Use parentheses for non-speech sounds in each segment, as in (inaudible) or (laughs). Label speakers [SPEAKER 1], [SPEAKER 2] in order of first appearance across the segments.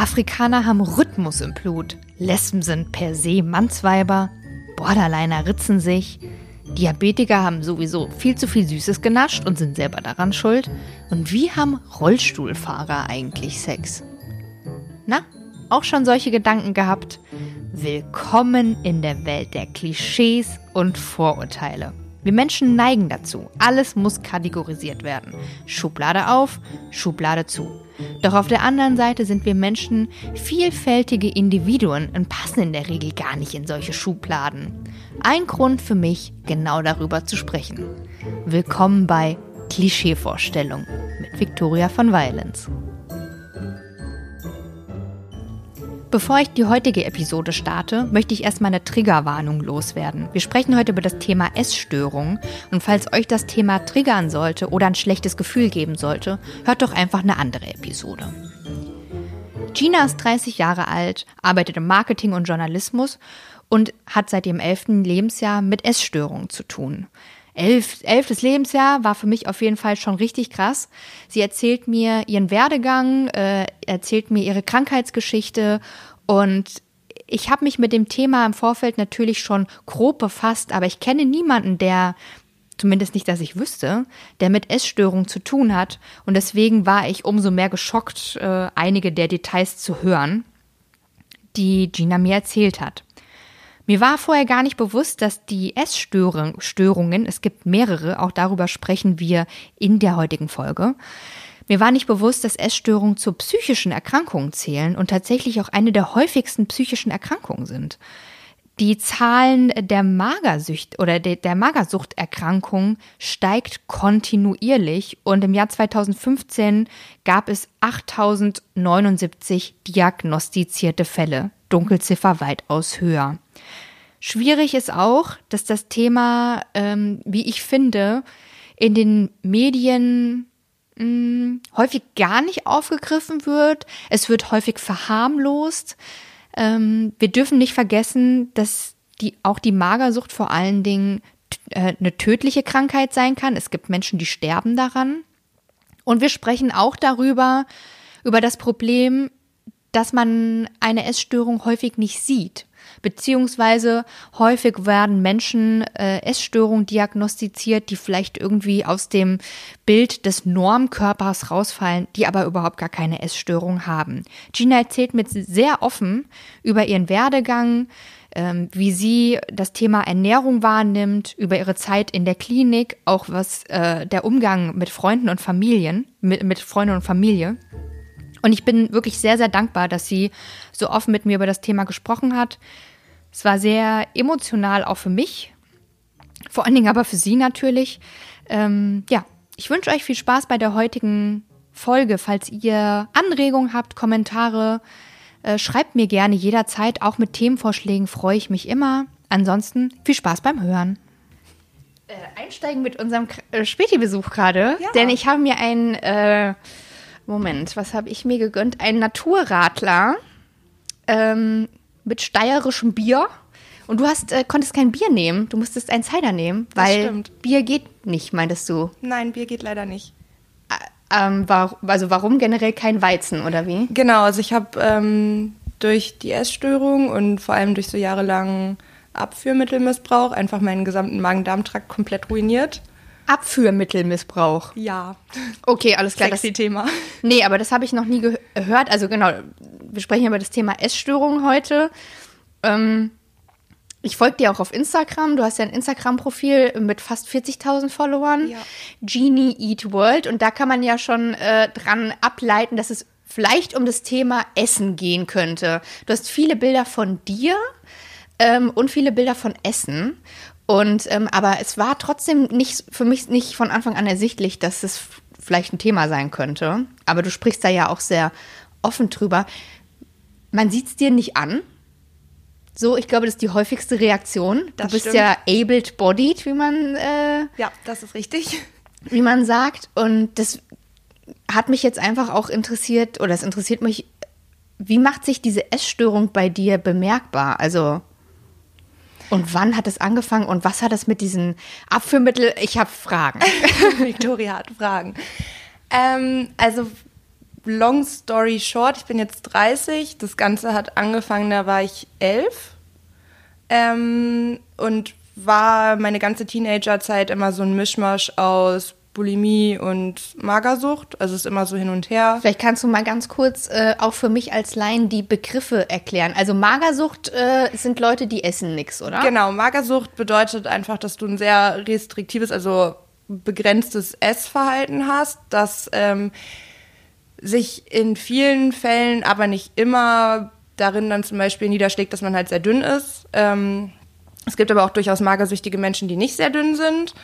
[SPEAKER 1] Afrikaner haben Rhythmus im Blut. Lesben sind per se Mannsweiber. Borderliner ritzen sich. Diabetiker haben sowieso viel zu viel Süßes genascht und sind selber daran schuld. Und wie haben Rollstuhlfahrer eigentlich Sex? Na, auch schon solche Gedanken gehabt? Willkommen in der Welt der Klischees und Vorurteile. Wir Menschen neigen dazu. Alles muss kategorisiert werden. Schublade auf, Schublade zu. Doch auf der anderen Seite sind wir Menschen vielfältige Individuen und passen in der Regel gar nicht in solche Schubladen. Ein Grund für mich, genau darüber zu sprechen. Willkommen bei Klischeevorstellung mit Victoria von Violence. Bevor ich die heutige Episode starte, möchte ich erstmal eine Triggerwarnung loswerden. Wir sprechen heute über das Thema Essstörung und falls euch das Thema triggern sollte oder ein schlechtes Gefühl geben sollte, hört doch einfach eine andere Episode. Gina ist 30 Jahre alt, arbeitet im Marketing und Journalismus und hat seit ihrem 11. Lebensjahr mit Essstörungen zu tun. Elf, elftes Lebensjahr war für mich auf jeden Fall schon richtig krass. Sie erzählt mir ihren Werdegang, äh, erzählt mir ihre Krankheitsgeschichte und ich habe mich mit dem Thema im Vorfeld natürlich schon grob befasst, aber ich kenne niemanden, der, zumindest nicht, dass ich wüsste, der mit Essstörung zu tun hat. Und deswegen war ich umso mehr geschockt, äh, einige der Details zu hören, die Gina mir erzählt hat. Mir war vorher gar nicht bewusst, dass die Essstörungen, es gibt mehrere, auch darüber sprechen wir in der heutigen Folge. Mir war nicht bewusst, dass Essstörungen zu psychischen Erkrankungen zählen und tatsächlich auch eine der häufigsten psychischen Erkrankungen sind. Die Zahlen der Magersucht oder der Magersuchterkrankung steigt kontinuierlich und im Jahr 2015 gab es 8079 diagnostizierte Fälle, Dunkelziffer weitaus höher. Schwierig ist auch, dass das Thema, ähm, wie ich finde, in den Medien mh, hm, häufig gar nicht aufgegriffen wird. Es wird häufig verharmlost. Ähm, wir dürfen nicht vergessen, dass die, auch die Magersucht vor allen Dingen äh, eine tödliche Krankheit sein kann. Es gibt Menschen, die sterben daran. Und wir sprechen auch darüber, über das Problem, dass man eine Essstörung häufig nicht sieht. Beziehungsweise häufig werden Menschen äh, Essstörungen diagnostiziert, die vielleicht irgendwie aus dem Bild des Normkörpers rausfallen, die aber überhaupt gar keine Essstörung haben. Gina erzählt mit sehr offen über ihren Werdegang, ähm, wie sie das Thema Ernährung wahrnimmt, über ihre Zeit in der Klinik, auch was äh, der Umgang mit Freunden und Familien, mit, mit Freunden und Familie. Und ich bin wirklich sehr, sehr dankbar, dass sie so offen mit mir über das Thema gesprochen hat. Es war sehr emotional auch für mich, vor allen Dingen aber für sie natürlich. Ähm, ja, ich wünsche euch viel Spaß bei der heutigen Folge. Falls ihr Anregungen habt, Kommentare, äh, schreibt mir gerne jederzeit. Auch mit Themenvorschlägen freue ich mich immer. Ansonsten viel Spaß beim Hören. Äh, einsteigen mit unserem äh, Späti-Besuch gerade, ja. denn ich habe mir ein äh, Moment, was habe ich mir gegönnt? Ein Naturradler ähm, mit steirischem Bier. Und du hast, äh, konntest kein Bier nehmen. Du musstest ein Cider nehmen, weil Bier geht nicht, meintest du?
[SPEAKER 2] Nein, Bier geht leider nicht.
[SPEAKER 1] Ähm, war, also warum generell kein Weizen oder wie?
[SPEAKER 2] Genau, also ich habe ähm, durch die Essstörung und vor allem durch so jahrelangen Abführmittelmissbrauch einfach meinen gesamten Magen-Darm-Trakt komplett ruiniert.
[SPEAKER 1] Abführmittelmissbrauch.
[SPEAKER 2] Ja.
[SPEAKER 1] Okay, alles klar.
[SPEAKER 2] Sexy
[SPEAKER 1] das,
[SPEAKER 2] Thema.
[SPEAKER 1] Nee, aber das habe ich noch nie gehört. Also genau, wir sprechen über das Thema Essstörung heute. Ähm, ich folge dir auch auf Instagram. Du hast ja ein Instagram-Profil mit fast 40.000 Followern. Ja. Genie Eat World. Und da kann man ja schon äh, dran ableiten, dass es vielleicht um das Thema Essen gehen könnte. Du hast viele Bilder von dir ähm, und viele Bilder von Essen. Und ähm, aber es war trotzdem nicht für mich nicht von Anfang an ersichtlich, dass es vielleicht ein Thema sein könnte. Aber du sprichst da ja auch sehr offen drüber. Man sieht es dir nicht an. So, ich glaube, das ist die häufigste Reaktion. Das du bist stimmt. ja abled-bodied, wie man. Äh,
[SPEAKER 2] ja, das ist richtig.
[SPEAKER 1] Wie man sagt. Und das hat mich jetzt einfach auch interessiert, oder es interessiert mich, wie macht sich diese Essstörung bei dir bemerkbar? Also und wann hat es angefangen und was hat es mit diesen Abführmittel? Ich habe Fragen. (laughs)
[SPEAKER 2] Victoria hat Fragen. Ähm, also long story short, ich bin jetzt 30. Das Ganze hat angefangen, da war ich elf. Ähm, und war meine ganze Teenagerzeit immer so ein Mischmasch aus Bulimie und Magersucht. Also es ist immer so hin und her.
[SPEAKER 1] Vielleicht kannst du mal ganz kurz äh, auch für mich als Laien die Begriffe erklären. Also Magersucht äh, sind Leute, die essen nichts, oder?
[SPEAKER 2] Genau, Magersucht bedeutet einfach, dass du ein sehr restriktives, also begrenztes Essverhalten hast, das ähm, sich in vielen Fällen, aber nicht immer darin dann zum Beispiel niederschlägt, dass man halt sehr dünn ist. Ähm, es gibt aber auch durchaus magersüchtige Menschen, die nicht sehr dünn sind.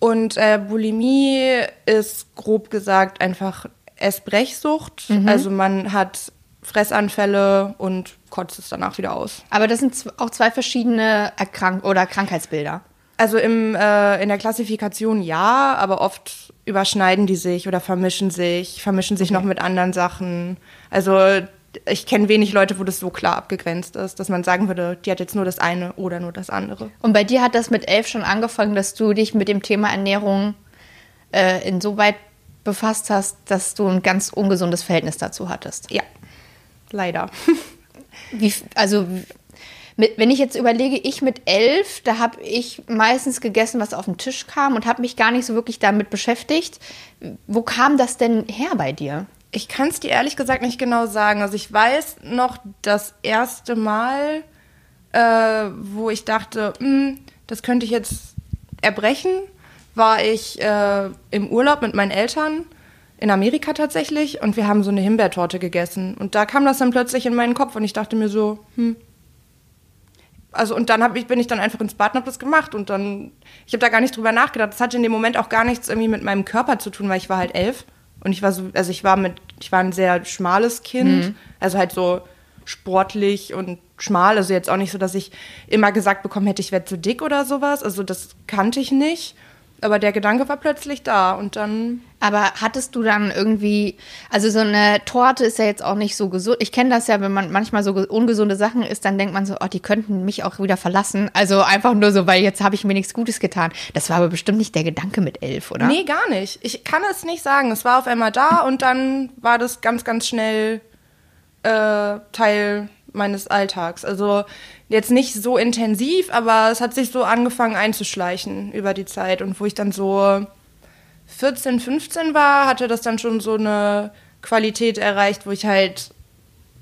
[SPEAKER 2] Und äh, Bulimie ist grob gesagt einfach Essbrechsucht. Mhm. Also man hat Fressanfälle und kotzt es danach wieder aus.
[SPEAKER 1] Aber das sind auch zwei verschiedene Erkrank oder Krankheitsbilder.
[SPEAKER 2] Also im, äh, in der Klassifikation ja, aber oft überschneiden die sich oder vermischen sich, vermischen sich okay. noch mit anderen Sachen. Also ich kenne wenig Leute, wo das so klar abgegrenzt ist, dass man sagen würde, die hat jetzt nur das eine oder nur das andere.
[SPEAKER 1] Und bei dir hat das mit elf schon angefangen, dass du dich mit dem Thema Ernährung äh, insoweit befasst hast, dass du ein ganz ungesundes Verhältnis dazu hattest.
[SPEAKER 2] Ja, leider. (laughs)
[SPEAKER 1] Wie, also mit, wenn ich jetzt überlege, ich mit elf, da habe ich meistens gegessen, was auf den Tisch kam und habe mich gar nicht so wirklich damit beschäftigt. Wo kam das denn her bei dir?
[SPEAKER 2] Ich kann es dir ehrlich gesagt nicht genau sagen. Also ich weiß noch das erste Mal, äh, wo ich dachte, hm, das könnte ich jetzt erbrechen, war ich äh, im Urlaub mit meinen Eltern in Amerika tatsächlich und wir haben so eine Himbeertorte gegessen. Und da kam das dann plötzlich in meinen Kopf und ich dachte mir so, hm. Also und dann ich, bin ich dann einfach ins Bad und hab das gemacht und dann, ich habe da gar nicht drüber nachgedacht. Das hatte in dem Moment auch gar nichts irgendwie mit meinem Körper zu tun, weil ich war halt elf. Und ich war so, also ich war mit, ich war ein sehr schmales Kind, mhm. also halt so sportlich und schmal. Also jetzt auch nicht so, dass ich immer gesagt bekommen hätte, ich werde zu dick oder sowas. Also das kannte ich nicht. Aber der Gedanke war plötzlich da und dann.
[SPEAKER 1] Aber hattest du dann irgendwie, also so eine Torte ist ja jetzt auch nicht so gesund. Ich kenne das ja, wenn man manchmal so ungesunde Sachen isst, dann denkt man so, oh, die könnten mich auch wieder verlassen. Also einfach nur so, weil jetzt habe ich mir nichts Gutes getan. Das war aber bestimmt nicht der Gedanke mit elf, oder?
[SPEAKER 2] Nee, gar nicht. Ich kann es nicht sagen. Es war auf einmal da und dann war das ganz, ganz schnell äh, Teil meines Alltags. Also jetzt nicht so intensiv, aber es hat sich so angefangen einzuschleichen über die Zeit. Und wo ich dann so 14, 15 war, hatte das dann schon so eine Qualität erreicht, wo ich halt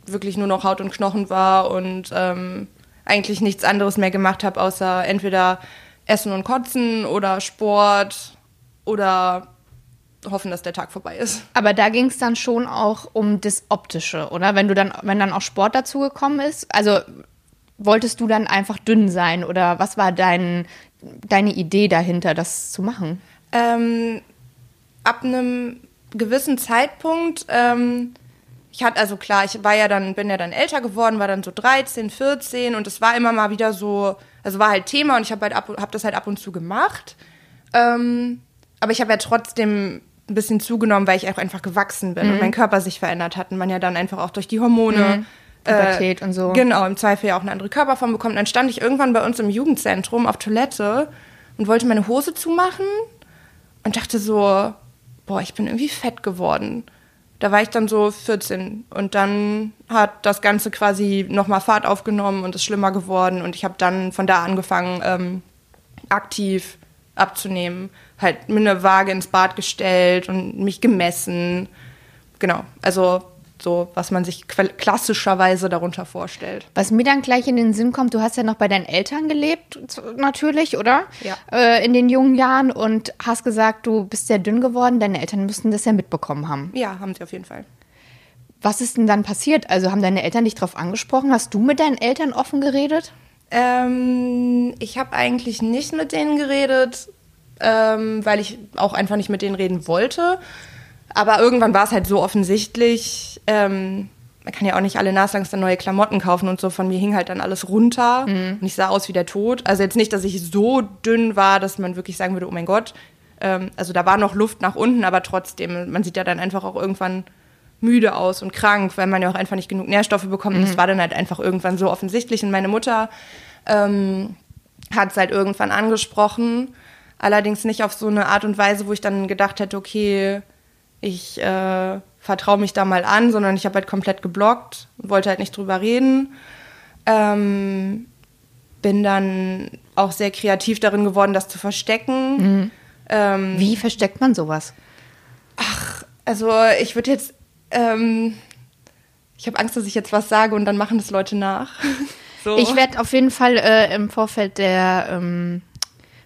[SPEAKER 2] wirklich nur noch Haut und Knochen war und ähm, eigentlich nichts anderes mehr gemacht habe, außer entweder Essen und Kotzen oder Sport oder hoffen, dass der Tag vorbei ist.
[SPEAKER 1] Aber da ging es dann schon auch um das Optische, oder? Wenn du dann, wenn dann auch Sport dazugekommen ist, also wolltest du dann einfach dünn sein oder was war dein, deine Idee dahinter, das zu machen?
[SPEAKER 2] Ähm, ab einem gewissen Zeitpunkt, ähm, ich hatte also klar, ich war ja dann, bin ja dann älter geworden, war dann so 13, 14 und es war immer mal wieder so, also war halt Thema und ich habe halt hab das halt ab und zu gemacht. Ähm, aber ich habe ja trotzdem ein bisschen zugenommen, weil ich auch einfach gewachsen bin mhm. und mein Körper sich verändert hat und man ja dann einfach auch durch die Hormone.
[SPEAKER 1] Mhm. Pubertät äh, und so.
[SPEAKER 2] Genau, im Zweifel ja auch eine andere Körperform bekommt. dann stand ich irgendwann bei uns im Jugendzentrum auf Toilette und wollte meine Hose zumachen und dachte so, boah, ich bin irgendwie fett geworden. Da war ich dann so 14 und dann hat das Ganze quasi nochmal Fahrt aufgenommen und ist schlimmer geworden und ich habe dann von da angefangen, ähm, aktiv abzunehmen halt mir eine Waage ins Bad gestellt und mich gemessen. Genau, also so, was man sich klassischerweise darunter vorstellt.
[SPEAKER 1] Was mir dann gleich in den Sinn kommt, du hast ja noch bei deinen Eltern gelebt, natürlich, oder?
[SPEAKER 2] Ja.
[SPEAKER 1] Äh, in den jungen Jahren und hast gesagt, du bist sehr dünn geworden. Deine Eltern müssten das ja mitbekommen haben.
[SPEAKER 2] Ja, haben sie auf jeden Fall.
[SPEAKER 1] Was ist denn dann passiert? Also haben deine Eltern dich darauf angesprochen? Hast du mit deinen Eltern offen geredet?
[SPEAKER 2] Ähm, ich habe eigentlich nicht mit denen geredet ähm, weil ich auch einfach nicht mit denen reden wollte. Aber irgendwann war es halt so offensichtlich. Ähm, man kann ja auch nicht alle naslangs dann neue Klamotten kaufen und so. Von mir hing halt dann alles runter mhm. und ich sah aus wie der Tod. Also jetzt nicht, dass ich so dünn war, dass man wirklich sagen würde, oh mein Gott. Ähm, also da war noch Luft nach unten, aber trotzdem, man sieht ja dann einfach auch irgendwann müde aus und krank, weil man ja auch einfach nicht genug Nährstoffe bekommt. Mhm. Und das war dann halt einfach irgendwann so offensichtlich. Und meine Mutter ähm, hat es halt irgendwann angesprochen Allerdings nicht auf so eine Art und Weise, wo ich dann gedacht hätte, okay, ich äh, vertraue mich da mal an, sondern ich habe halt komplett geblockt und wollte halt nicht drüber reden. Ähm, bin dann auch sehr kreativ darin geworden, das zu verstecken.
[SPEAKER 1] Mhm. Ähm, Wie versteckt man sowas?
[SPEAKER 2] Ach, also ich würde jetzt, ähm, ich habe Angst, dass ich jetzt was sage und dann machen das Leute nach. (laughs)
[SPEAKER 1] so. Ich werde auf jeden Fall äh, im Vorfeld der ähm,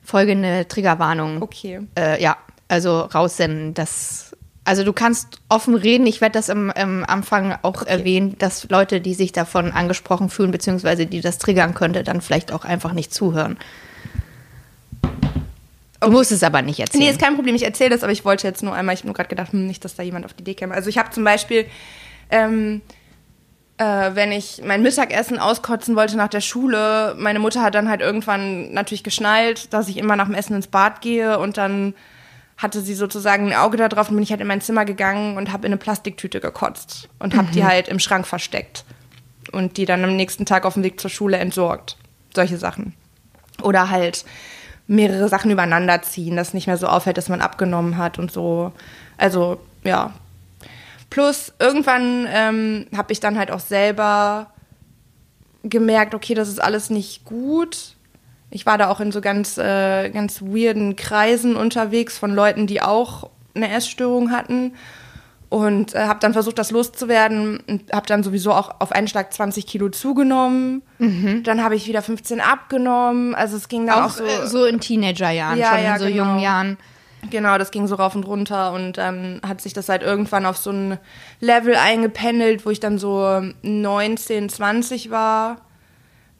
[SPEAKER 1] Folge eine Triggerwarnung.
[SPEAKER 2] Okay.
[SPEAKER 1] Äh, ja, also raussenden, dass also du kannst offen reden. Ich werde das am, am Anfang auch okay. erwähnen, dass Leute, die sich davon angesprochen fühlen, beziehungsweise die das triggern könnte, dann vielleicht auch einfach nicht zuhören. Du okay. musst es aber nicht erzählen.
[SPEAKER 2] Nee, ist kein Problem. Ich erzähle das, aber ich wollte jetzt nur einmal, ich habe nur gerade gedacht, hm, nicht, dass da jemand auf die Idee käme. Also ich habe zum Beispiel, ähm, äh, wenn ich mein Mittagessen auskotzen wollte nach der Schule, meine Mutter hat dann halt irgendwann natürlich geschnallt, dass ich immer nach dem Essen ins Bad gehe und dann hatte sie sozusagen ein Auge darauf und bin ich halt in mein Zimmer gegangen und habe in eine Plastiktüte gekotzt und habe mhm. die halt im Schrank versteckt und die dann am nächsten Tag auf dem Weg zur Schule entsorgt. Solche Sachen. Oder halt mehrere Sachen übereinander ziehen, dass nicht mehr so auffällt, dass man abgenommen hat und so. Also, ja. Plus, irgendwann ähm, habe ich dann halt auch selber gemerkt, okay, das ist alles nicht gut ich war da auch in so ganz, äh, ganz weirden Kreisen unterwegs von Leuten, die auch eine Essstörung hatten. Und äh, habe dann versucht, das loszuwerden und habe dann sowieso auch auf einen Schlag 20 Kilo zugenommen. Mhm. Dann habe ich wieder 15 abgenommen. Also es ging dann auch, auch so,
[SPEAKER 1] äh, so in Teenagerjahren, ja, schon ja, in so genau. jungen Jahren.
[SPEAKER 2] Genau, das ging so rauf und runter und dann hat sich das halt irgendwann auf so ein Level eingependelt, wo ich dann so 19, 20 war.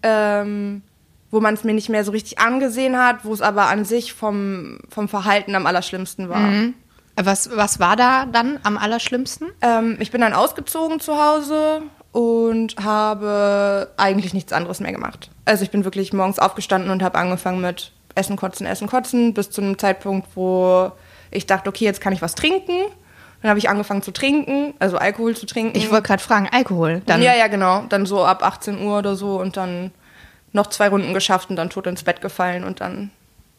[SPEAKER 2] Ähm, wo man es mir nicht mehr so richtig angesehen hat, wo es aber an sich vom, vom Verhalten am allerschlimmsten war. Mhm.
[SPEAKER 1] Was, was war da dann am allerschlimmsten?
[SPEAKER 2] Ähm, ich bin dann ausgezogen zu Hause und habe eigentlich nichts anderes mehr gemacht. Also ich bin wirklich morgens aufgestanden und habe angefangen mit Essen, Kotzen, Essen, Kotzen, bis zu einem Zeitpunkt, wo ich dachte, okay, jetzt kann ich was trinken. Dann habe ich angefangen zu trinken, also Alkohol zu trinken.
[SPEAKER 1] Ich wollte gerade fragen, Alkohol?
[SPEAKER 2] Dann ja, ja, genau. Dann so ab 18 Uhr oder so und dann noch zwei Runden geschafft und dann tot ins Bett gefallen und dann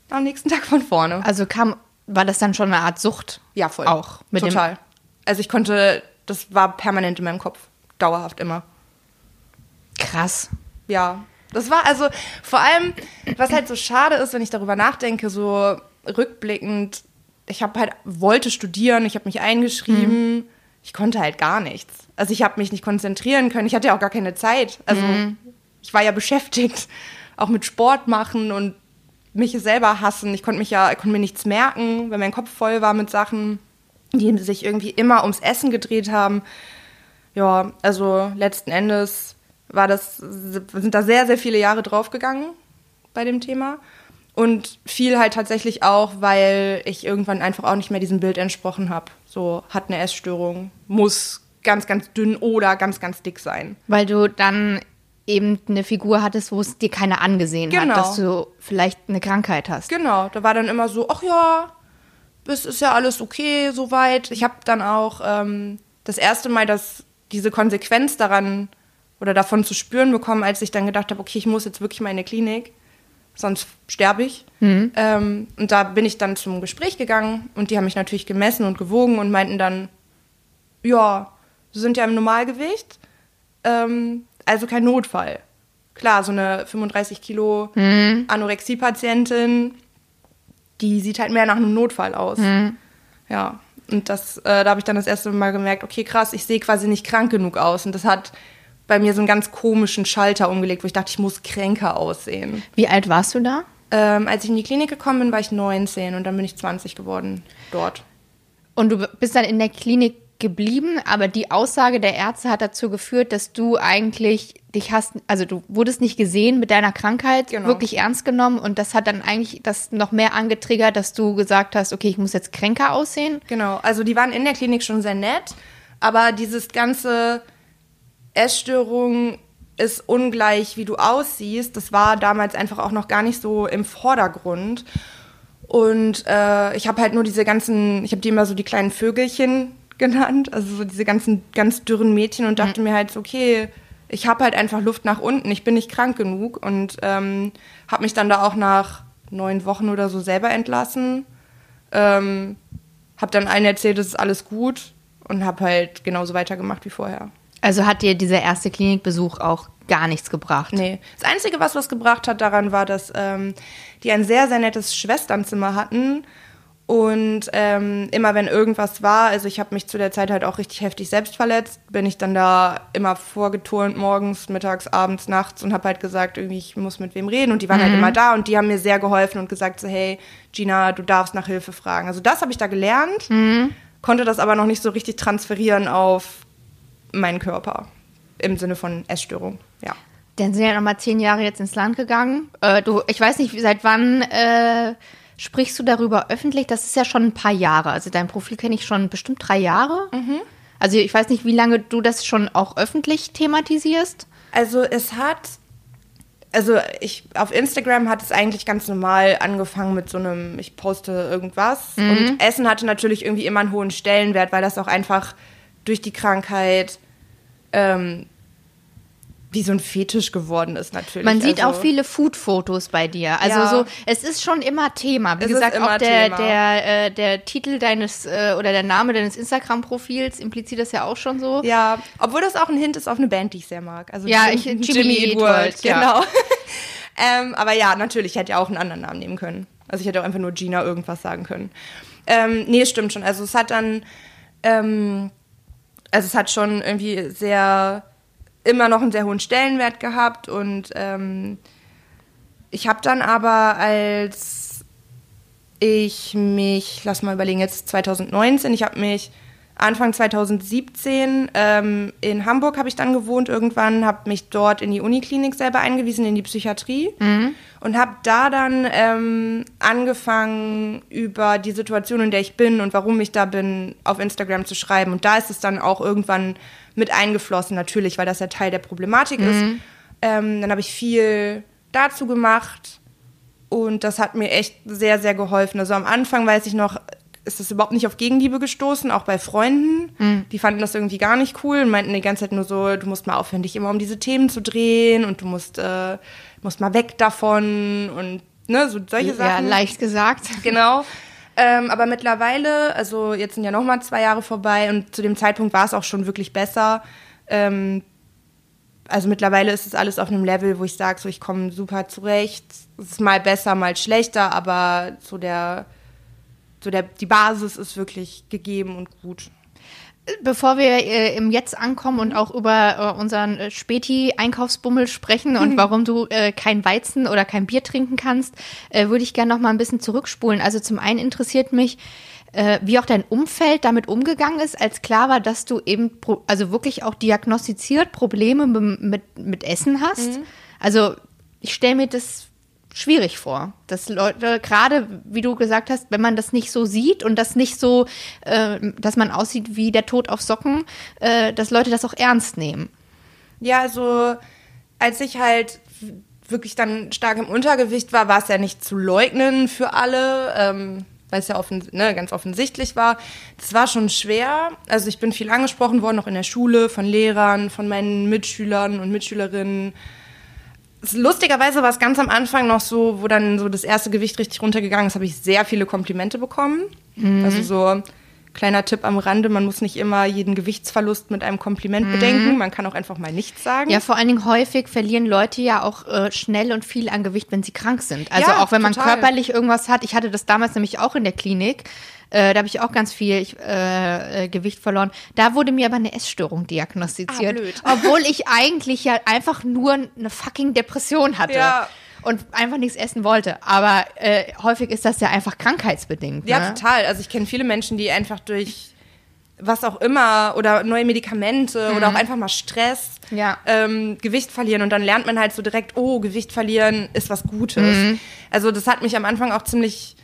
[SPEAKER 2] am nächsten Tag von vorne.
[SPEAKER 1] Also kam, war das dann schon eine Art Sucht?
[SPEAKER 2] Ja, voll.
[SPEAKER 1] Auch.
[SPEAKER 2] Mit Total. also ich konnte, das war permanent in meinem Kopf. Dauerhaft immer.
[SPEAKER 1] Krass.
[SPEAKER 2] Ja. Das war also vor allem, was halt so schade ist, wenn ich darüber nachdenke, so rückblickend, ich habe halt, wollte studieren, ich habe mich eingeschrieben, mhm. ich konnte halt gar nichts. Also ich habe mich nicht konzentrieren können, ich hatte ja auch gar keine Zeit. Also mhm ich war ja beschäftigt, auch mit Sport machen und mich selber hassen. Ich konnte mich ja, konnte mir nichts merken, weil mein Kopf voll war mit Sachen, die sich irgendwie immer ums Essen gedreht haben. Ja, also letzten Endes war das, sind da sehr, sehr viele Jahre draufgegangen bei dem Thema. Und viel halt tatsächlich auch, weil ich irgendwann einfach auch nicht mehr diesem Bild entsprochen habe. So hat eine Essstörung, muss ganz, ganz dünn oder ganz, ganz dick sein.
[SPEAKER 1] Weil du dann eben eine Figur hattest, wo es dir keiner angesehen genau. hat, dass du vielleicht eine Krankheit hast.
[SPEAKER 2] Genau, da war dann immer so, ach ja, es ist ja alles okay soweit. Ich habe dann auch ähm, das erste Mal dass diese Konsequenz daran oder davon zu spüren bekommen, als ich dann gedacht habe, okay, ich muss jetzt wirklich mal in eine Klinik, sonst sterbe ich. Mhm. Ähm, und da bin ich dann zum Gespräch gegangen und die haben mich natürlich gemessen und gewogen und meinten dann, ja, Sie sind ja im Normalgewicht. Ähm, also kein Notfall. Klar, so eine 35 Kilo mhm. Anorexie-Patientin, die sieht halt mehr nach einem Notfall aus. Mhm. Ja, und das, äh, da habe ich dann das erste Mal gemerkt, okay, krass, ich sehe quasi nicht krank genug aus. Und das hat bei mir so einen ganz komischen Schalter umgelegt, wo ich dachte, ich muss kränker aussehen.
[SPEAKER 1] Wie alt warst du da?
[SPEAKER 2] Ähm, als ich in die Klinik gekommen bin, war ich 19 und dann bin ich 20 geworden dort.
[SPEAKER 1] Und du bist dann in der Klinik geblieben, aber die Aussage der Ärzte hat dazu geführt, dass du eigentlich dich hast, also du wurdest nicht gesehen mit deiner Krankheit, genau. wirklich ernst genommen und das hat dann eigentlich das noch mehr angetriggert, dass du gesagt hast, okay, ich muss jetzt kränker aussehen.
[SPEAKER 2] Genau, also die waren in der Klinik schon sehr nett, aber dieses ganze Essstörung ist ungleich, wie du aussiehst, das war damals einfach auch noch gar nicht so im Vordergrund. Und äh, ich habe halt nur diese ganzen, ich habe die immer so die kleinen Vögelchen genannt, also so diese ganzen ganz dürren Mädchen und dachte mhm. mir halt, okay, ich habe halt einfach Luft nach unten, ich bin nicht krank genug und ähm, habe mich dann da auch nach neun Wochen oder so selber entlassen. Ähm, habe dann allen erzählt, es ist alles gut und habe halt genauso weitergemacht wie vorher.
[SPEAKER 1] Also hat dir dieser erste Klinikbesuch auch gar nichts gebracht?
[SPEAKER 2] Nee. Das Einzige, was was gebracht hat daran, war, dass ähm, die ein sehr, sehr nettes Schwesternzimmer hatten. Und ähm, immer wenn irgendwas war, also ich habe mich zu der Zeit halt auch richtig heftig selbst verletzt, bin ich dann da immer vorgeturnt, morgens, mittags, abends, nachts und habe halt gesagt, irgendwie, ich muss mit wem reden. Und die waren halt immer da und die haben mir sehr geholfen und gesagt so, hey, Gina, du darfst nach Hilfe fragen. Also das habe ich da gelernt, konnte das aber noch nicht so richtig transferieren auf meinen Körper im Sinne von Essstörung, ja.
[SPEAKER 1] Dann sind ja nochmal zehn Jahre jetzt ins Land gegangen. Äh, du, ich weiß nicht, seit wann äh, sprichst du darüber öffentlich? Das ist ja schon ein paar Jahre. Also dein Profil kenne ich schon bestimmt drei Jahre. Also ich weiß nicht, wie lange du das schon auch öffentlich thematisierst.
[SPEAKER 2] Also es hat, also ich auf Instagram hat es eigentlich ganz normal angefangen mit so einem, ich poste irgendwas. Und Essen hatte natürlich irgendwie immer einen hohen Stellenwert, weil das auch einfach durch die Krankheit ähm, wie so ein Fetisch geworden ist natürlich.
[SPEAKER 1] Man sieht
[SPEAKER 2] also,
[SPEAKER 1] auch viele Food-Fotos bei dir. Also
[SPEAKER 2] Ja.
[SPEAKER 1] so, es ist schon immer Thema. Wie
[SPEAKER 2] Es
[SPEAKER 1] gesagt, auch der,
[SPEAKER 2] Thema.
[SPEAKER 1] der, äh, der Titel deines äh, oder der Name deines Instagram-Profils impliziert das ja auch schon so.
[SPEAKER 2] Ja, obwohl das auch ein Hint ist auf eine Band, die ich sehr mag. Also
[SPEAKER 1] Ja,
[SPEAKER 2] Jim-
[SPEAKER 1] ich- Jimmy Eat World, ja.
[SPEAKER 2] genau. (laughs) ähm, aber ja, natürlich, ich hätte ja auch einen anderen Namen nehmen können. Also ich hätte auch einfach nur Gina irgendwas sagen können. Ähm, nee, stimmt schon. Also es hat dann, ähm, also es hat schon irgendwie sehr, immer noch einen sehr hohen Stellenwert gehabt und ähm, ich habe dann aber als ich mich, lass mal überlegen, jetzt 2019, ich habe mich Anfang 2017 ähm, in Hamburg habe ich dann gewohnt irgendwann, habe mich dort in die Uniklinik selber eingewiesen, in die Psychiatrie und habe da dann ähm, angefangen, über die Situation, in der ich bin und warum ich da bin, auf Instagram zu schreiben. Und da ist es dann auch irgendwann mit eingeflossen, natürlich, weil das ja Teil der Problematik ist. Ähm, dann habe ich viel dazu gemacht und das hat mir echt sehr, sehr geholfen. Also am Anfang weiß ich noch, ist das überhaupt nicht auf Gegenliebe gestoßen, auch bei Freunden. Die fanden das irgendwie gar nicht cool und meinten die ganze Zeit nur so, du musst mal aufhören, dich immer um diese Themen zu drehen und du musst, äh, musst mal weg davon und ne, so solche
[SPEAKER 1] Ja,
[SPEAKER 2] Sachen.
[SPEAKER 1] leicht gesagt.
[SPEAKER 2] Genau. (laughs) Ähm, aber mittlerweile, also jetzt sind ja noch mal zwei Jahre vorbei und zu dem Zeitpunkt war es auch schon wirklich besser. Ähm, also mittlerweile ist es alles auf einem Level, wo ich sage, so ich komme super zurecht. Es ist mal besser, mal schlechter, aber so der, so der, die Basis ist wirklich gegeben und gut.
[SPEAKER 1] Bevor wir äh, im Jetzt ankommen und auch über äh, unseren äh, Späti-Einkaufsbummel sprechen und warum du äh, kein Weizen oder kein Bier trinken kannst, äh, würde ich gerne noch mal ein bisschen zurückspulen. Also zum einen interessiert mich, äh, wie auch dein Umfeld damit umgegangen ist, als klar war, dass du eben also wirklich auch diagnostiziert Probleme mit, mit, mit Essen hast. Also ich stelle mir das schwierig vor, dass Leute, gerade wie du gesagt hast, wenn man das nicht so sieht und das nicht so, äh, dass man aussieht wie der Tod auf Socken, äh, dass Leute das auch ernst nehmen.
[SPEAKER 2] Ja, also als ich halt wirklich dann stark im Untergewicht war, war es ja nicht zu leugnen für alle, ähm, weil es ja offen, ne, ganz offensichtlich war. Das war schon schwer. Also ich bin viel angesprochen worden, auch in der Schule, von Lehrern, von meinen Mitschülern und Mitschülerinnen. Lustigerweise war es ganz am Anfang noch so, wo dann so das erste Gewicht richtig runtergegangen ist, habe ich sehr viele Komplimente bekommen. Also so kleiner Tipp am Rande, man muss nicht immer jeden Gewichtsverlust mit einem Kompliment bedenken, man kann auch einfach mal nichts sagen.
[SPEAKER 1] Ja, vor allen Dingen häufig verlieren Leute ja auch äh, schnell und viel an Gewicht, wenn sie krank sind. Also
[SPEAKER 2] Ja,
[SPEAKER 1] auch wenn man
[SPEAKER 2] total.
[SPEAKER 1] körperlich irgendwas hat. Ich hatte das damals nämlich auch in der Klinik. Äh, da habe ich auch ganz viel ich, äh, äh, Gewicht verloren. Da wurde mir aber eine Essstörung diagnostiziert.
[SPEAKER 2] Ah.
[SPEAKER 1] Obwohl ich eigentlich ja einfach nur eine fucking Depression hatte.
[SPEAKER 2] Ja.
[SPEAKER 1] Und einfach nichts essen wollte. Aber äh, häufig ist das ja einfach krankheitsbedingt.
[SPEAKER 2] Ja,
[SPEAKER 1] ne?
[SPEAKER 2] total. Also ich kenne viele Menschen, die einfach durch was auch immer oder neue Medikamente oder auch einfach mal Stress
[SPEAKER 1] Ja.
[SPEAKER 2] ähm, Gewicht verlieren und dann lernt man halt so direkt, oh, Gewicht verlieren ist was Gutes. Also das hat mich am Anfang auch ziemlich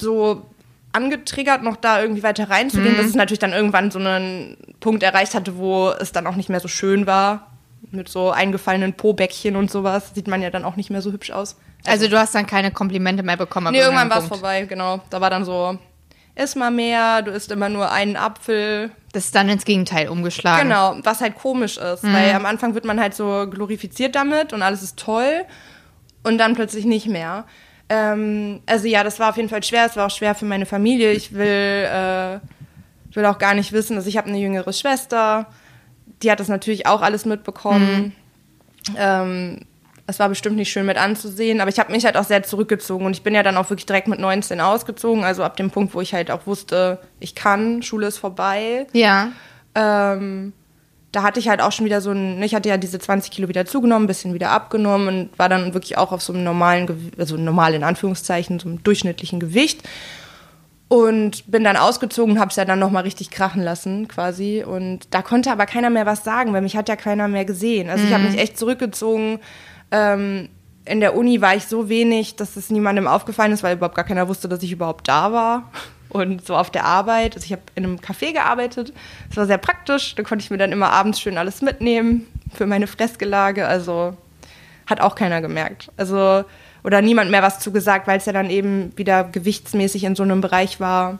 [SPEAKER 2] so angetriggert, noch da irgendwie weiter reinzugehen, dass es natürlich dann irgendwann so einen Punkt erreicht hatte, wo es dann auch nicht mehr so schön war. Mit so eingefallenen Po-Bäckchen und sowas sieht man ja dann auch nicht mehr so hübsch aus.
[SPEAKER 1] Also du hast dann keine Komplimente mehr bekommen.
[SPEAKER 2] Nee, irgendwann war es vorbei, genau. Da war dann so, iss mal mehr, du isst immer nur einen Apfel.
[SPEAKER 1] Das ist dann ins Gegenteil umgeschlagen.
[SPEAKER 2] Genau, was halt komisch ist, weil am Anfang wird man halt so glorifiziert damit und alles ist toll und dann plötzlich nicht mehr. Ähm, also ja, das war auf jeden Fall schwer. Es war auch schwer für meine Familie. Ich will, äh, will auch gar nicht wissen, also ich habe eine jüngere Schwester, die hat das natürlich auch alles mitbekommen. Mhm. Ähm, es war bestimmt nicht schön mit anzusehen, aber ich habe mich halt auch sehr zurückgezogen und ich bin ja dann auch wirklich direkt mit 19 ausgezogen, also ab dem Punkt, wo ich halt auch wusste, ich kann, Schule ist vorbei.
[SPEAKER 1] Ja.
[SPEAKER 2] Ähm, da hatte ich halt auch schon wieder so ein, ich hatte ja diese 20 Kilo wieder zugenommen, ein bisschen wieder abgenommen und war dann wirklich auch auf so einem normalen, also normal in Anführungszeichen, so einem durchschnittlichen Gewicht. Und bin dann ausgezogen, habe es ja dann nochmal richtig krachen lassen quasi. Und da konnte aber keiner mehr was sagen, weil mich hat ja keiner mehr gesehen. Also mhm. ich habe mich echt zurückgezogen. Ähm, in der Uni war ich so wenig, dass es niemandem aufgefallen ist, weil überhaupt gar keiner wusste, dass ich überhaupt da war (laughs) und so auf der Arbeit. Also ich habe in einem Café gearbeitet. Das war sehr praktisch. Da konnte ich mir dann immer abends schön alles mitnehmen für meine Fressgelage. Also hat auch keiner gemerkt. Also oder niemand mehr was zugesagt, weil es ja dann eben wieder gewichtsmäßig in so einem Bereich war,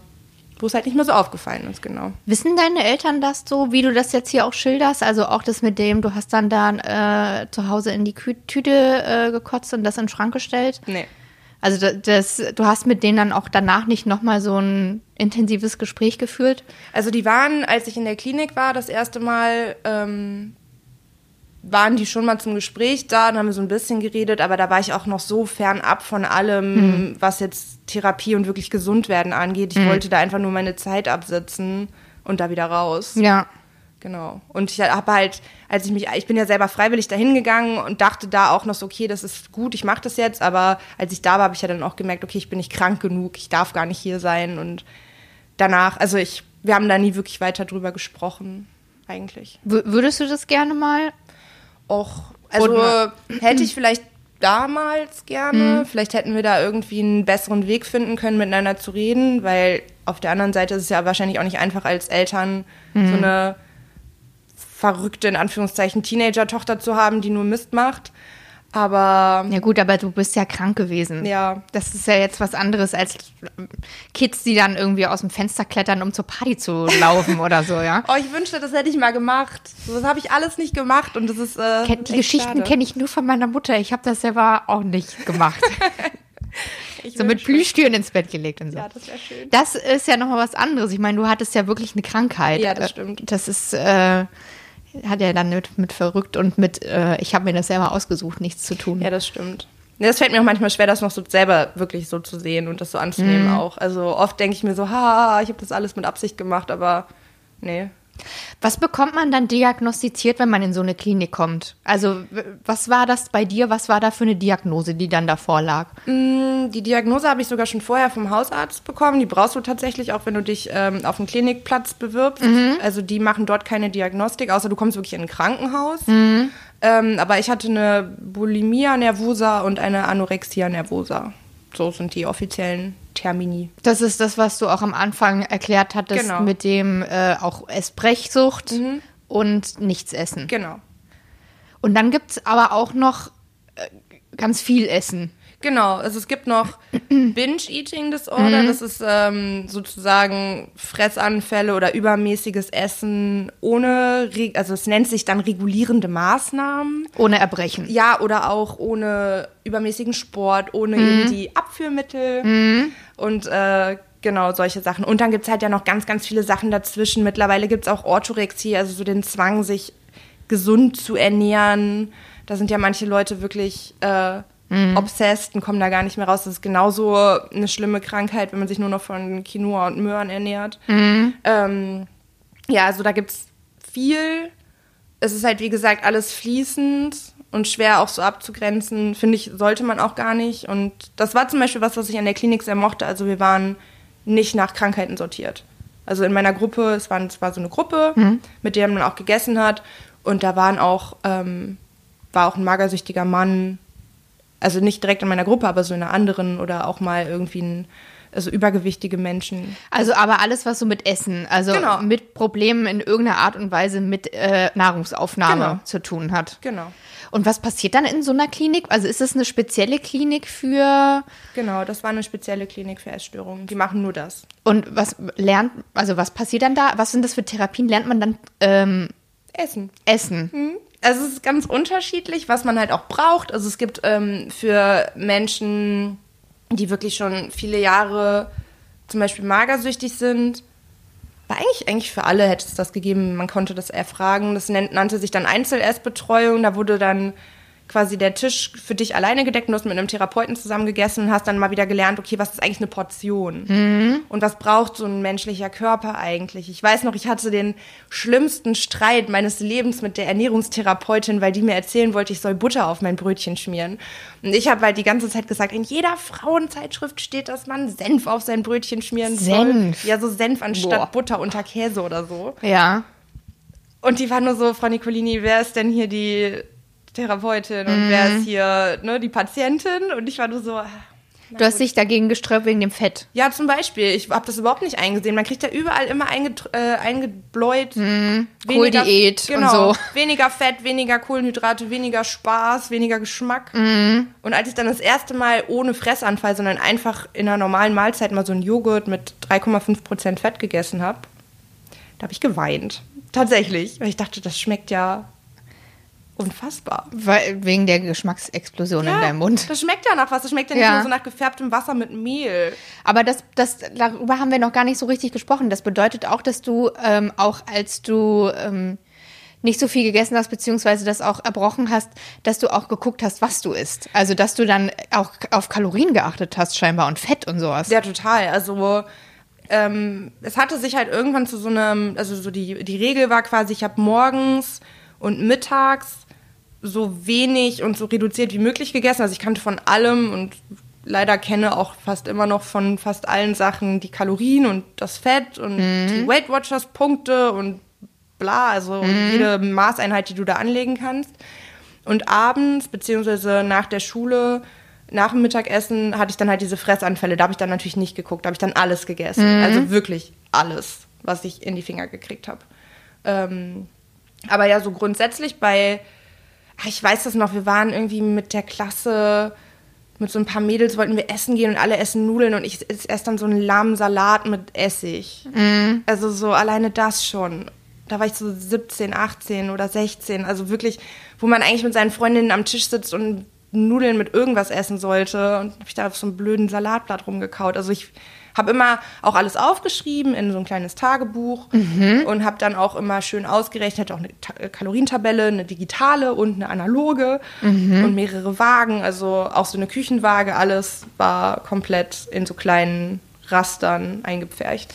[SPEAKER 2] wo es halt nicht mehr so aufgefallen ist, genau.
[SPEAKER 1] Wissen deine Eltern das so, wie du das jetzt hier auch schilderst? Also auch das mit dem, du hast dann da äh, zu Hause in die Kü Tüte äh, gekotzt und das in den Schrank gestellt?
[SPEAKER 2] Nee.
[SPEAKER 1] Also das, du hast mit denen dann auch danach nicht nochmal so ein intensives Gespräch geführt?
[SPEAKER 2] Also die waren, als ich in der Klinik war, das erste Mal, ähm, waren die schon mal zum Gespräch da und haben wir so ein bisschen geredet, aber da war ich auch noch so fernab von allem, mhm. was jetzt Therapie und wirklich gesund werden angeht. Ich mhm. wollte da einfach nur meine Zeit absitzen und da wieder raus.
[SPEAKER 1] Ja.
[SPEAKER 2] Genau. Und ich habe halt, als ich mich, ich bin ja selber freiwillig dahin gegangen und dachte da auch noch so, okay, das ist gut, ich mache das jetzt. Aber als ich da war, habe ich ja dann auch gemerkt, okay, ich bin nicht krank genug, ich darf gar nicht hier sein. Und danach, also ich, wir haben da nie wirklich weiter drüber gesprochen, eigentlich.
[SPEAKER 1] W würdest du das gerne mal?
[SPEAKER 2] Och, also hätte ich vielleicht damals gerne. Mhm. Vielleicht hätten wir da irgendwie einen besseren Weg finden können, miteinander zu reden, weil auf der anderen Seite ist es ja wahrscheinlich auch nicht einfach als Eltern mhm. so eine verrückte, in Anführungszeichen, Teenager-Tochter zu haben, die nur Mist macht. Aber.
[SPEAKER 1] Ja, gut, aber du bist ja krank gewesen.
[SPEAKER 2] Ja.
[SPEAKER 1] Das ist ja jetzt was anderes als Kids, die dann irgendwie aus dem Fenster klettern, um zur Party zu (laughs) laufen oder so, ja.
[SPEAKER 2] Oh, ich wünschte, das hätte ich mal gemacht. Das habe ich alles nicht gemacht und das ist. Äh,
[SPEAKER 1] Ken die Geschichten kenne ich nur von meiner Mutter. Ich habe das selber auch nicht gemacht. (laughs) so mit Plüschtüren ins Bett gelegt und so.
[SPEAKER 2] Ja, das wäre schön.
[SPEAKER 1] Das ist ja nochmal was anderes. Ich meine, du hattest ja wirklich eine Krankheit.
[SPEAKER 2] Ja, das stimmt.
[SPEAKER 1] Das ist. Äh, hat ja dann mit, mit verrückt und mit, äh, ich habe mir das selber ausgesucht, nichts zu tun.
[SPEAKER 2] Ja, das stimmt. Das fällt mir auch manchmal schwer, das noch so selber wirklich so zu sehen und das so anzunehmen mhm. auch. Also oft denke ich mir so, ha, ich habe das alles mit Absicht gemacht, aber nee,
[SPEAKER 1] was bekommt man dann diagnostiziert, wenn man in so eine Klinik kommt? Also, was war das bei dir? Was war da für eine Diagnose, die dann davor lag?
[SPEAKER 2] Mm, die Diagnose habe ich sogar schon vorher vom Hausarzt bekommen. Die brauchst du tatsächlich auch, wenn du dich ähm, auf einen Klinikplatz bewirbst. Mhm. Also, die machen dort keine Diagnostik, außer du kommst wirklich in ein Krankenhaus. Mhm. Ähm, aber ich hatte eine Bulimia nervosa und eine Anorexia nervosa. So sind die offiziellen Termini.
[SPEAKER 1] Das ist das, was du auch am Anfang erklärt hattest genau. mit dem äh, auch Esbrechsucht mhm. und nichts essen.
[SPEAKER 2] Genau.
[SPEAKER 1] Und dann gibt es aber auch noch äh, ganz viel Essen.
[SPEAKER 2] Genau, also es gibt noch (clears throat) Binge-Eating Disorder, mhm. das ist ähm, sozusagen Fressanfälle oder übermäßiges Essen ohne, also es nennt sich dann regulierende Maßnahmen.
[SPEAKER 1] Ohne Erbrechen.
[SPEAKER 2] Ja, oder auch ohne übermäßigen Sport, ohne mhm. irgendwie Abführmittel mhm. und äh, genau solche Sachen. Und dann gibt es halt ja noch ganz, ganz viele Sachen dazwischen. Mittlerweile gibt es auch Orthorexie, also so den Zwang, sich gesund zu ernähren. Da sind ja manche Leute wirklich... Äh, mhm. obsessed und kommen da gar nicht mehr raus. Das ist genauso eine schlimme Krankheit, wenn man sich nur noch von Quinoa und Möhren ernährt. Mhm. Ähm, ja, also da gibt es viel. Es ist halt, wie gesagt, alles fließend und schwer auch so abzugrenzen. Finde ich, sollte man auch gar nicht. Und das war zum Beispiel was, was ich an der Klinik sehr mochte. Also wir waren nicht nach Krankheiten sortiert. Also in meiner Gruppe, es war, es war so eine Gruppe, mhm. mit der man auch gegessen hat. Und da waren auch, ähm, war auch ein magersüchtiger Mann, also nicht direkt in meiner Gruppe, aber so in einer anderen oder auch mal irgendwie ein also übergewichtige Menschen.
[SPEAKER 1] Also aber alles, was so mit Essen, also genau. mit Problemen in irgendeiner Art und Weise mit äh, Nahrungsaufnahme genau. zu tun hat.
[SPEAKER 2] Genau.
[SPEAKER 1] Und was passiert dann in so einer Klinik? Also ist es eine spezielle Klinik für.
[SPEAKER 2] Genau, das war eine spezielle Klinik für Essstörungen. Die machen nur das.
[SPEAKER 1] Und was lernt, also was passiert dann da? Was sind das für Therapien? Lernt man dann ähm,
[SPEAKER 2] Essen?
[SPEAKER 1] Essen.
[SPEAKER 2] Mhm also es ist ganz unterschiedlich, was man halt auch braucht. Also es gibt ähm, für Menschen, die wirklich schon viele Jahre zum Beispiel magersüchtig sind, war eigentlich, eigentlich für alle hätte es das gegeben. Man konnte das erfragen. Das nannte sich dann Einzelessbetreuung. Da wurde dann quasi der Tisch für dich alleine gedeckt und du hast mit einem Therapeuten zusammen gegessen und hast dann mal wieder gelernt, okay, was ist eigentlich eine Portion? Mhm. Und was braucht so ein menschlicher Körper eigentlich? Ich weiß noch, ich hatte den schlimmsten Streit meines Lebens mit der Ernährungstherapeutin, weil die mir erzählen wollte, ich soll Butter auf mein Brötchen schmieren. Und ich habe halt die ganze Zeit gesagt, in jeder Frauenzeitschrift steht, dass man Senf auf sein Brötchen schmieren
[SPEAKER 1] Senf.
[SPEAKER 2] soll. Senf? Ja, so Senf anstatt Boah. Butter unter Käse oder so.
[SPEAKER 1] Ja.
[SPEAKER 2] Und die war nur so, Frau Nicolini, wer ist denn hier die Therapeutin und mhm. wer ist hier ne, die Patientin? Und ich war nur so. Ah,
[SPEAKER 1] du hast dich dagegen gesträubt wegen dem Fett.
[SPEAKER 2] Ja, zum Beispiel. Ich habe das überhaupt nicht eingesehen. Man kriegt ja überall immer einge äh, eingebläut.
[SPEAKER 1] Mhm. Kohldiät
[SPEAKER 2] genau,
[SPEAKER 1] und so. (laughs)
[SPEAKER 2] Weniger Fett, weniger Kohlenhydrate, weniger Spaß, weniger Geschmack.
[SPEAKER 1] Mhm.
[SPEAKER 2] Und als ich dann das erste Mal ohne Fressanfall, sondern einfach in einer normalen Mahlzeit mal so einen Joghurt mit 3,5% Fett gegessen habe, da habe ich geweint. Tatsächlich. Weil ich dachte, das schmeckt ja unfassbar.
[SPEAKER 1] Weil, wegen der Geschmacksexplosion ja, in deinem Mund.
[SPEAKER 2] Das schmeckt ja nach was. Das schmeckt ja nicht ja. nur so nach gefärbtem Wasser mit Mehl.
[SPEAKER 1] Aber das, das, darüber haben wir noch gar nicht so richtig gesprochen. Das bedeutet auch, dass du ähm, auch als du ähm, nicht so viel gegessen hast, beziehungsweise das auch erbrochen hast, dass du auch geguckt hast, was du isst. Also, dass du dann auch auf Kalorien geachtet hast, scheinbar, und Fett und sowas.
[SPEAKER 2] Ja, total. Also, ähm, es hatte sich halt irgendwann zu so einem, also so die, die Regel war quasi, ich habe morgens und mittags so wenig und so reduziert wie möglich gegessen. Also ich kannte von allem und leider kenne auch fast immer noch von fast allen Sachen die Kalorien und das Fett und mhm. die Weight Watchers Punkte und bla, also mhm. jede Maßeinheit, die du da anlegen kannst. Und abends, beziehungsweise nach der Schule, nach dem Mittagessen, hatte ich dann halt diese Fressanfälle. Da habe ich dann natürlich nicht geguckt, da habe ich dann alles gegessen. Mhm. Also wirklich alles, was ich in die Finger gekriegt habe. Ähm, aber ja, so grundsätzlich bei Ah, ich weiß das noch, wir waren irgendwie mit der Klasse, mit so ein paar Mädels wollten wir essen gehen und alle essen Nudeln und ich esse dann so einen lahmen Salat mit Essig.
[SPEAKER 1] Mhm.
[SPEAKER 2] Also so alleine das schon. Da war ich so 17, 18 oder 16. Also wirklich, wo man eigentlich mit seinen Freundinnen am Tisch sitzt und Nudeln mit irgendwas essen sollte. Und habe ich da auf so einem blöden Salatblatt rumgekaut. Also ich habe immer auch alles aufgeschrieben in so ein kleines Tagebuch
[SPEAKER 1] mhm.
[SPEAKER 2] und habe dann auch immer schön ausgerechnet, auch eine Ta äh, Kalorientabelle, eine digitale und eine analoge
[SPEAKER 1] mhm.
[SPEAKER 2] und mehrere Wagen, also auch so eine Küchenwaage, alles war komplett in so kleinen Rastern eingepfercht.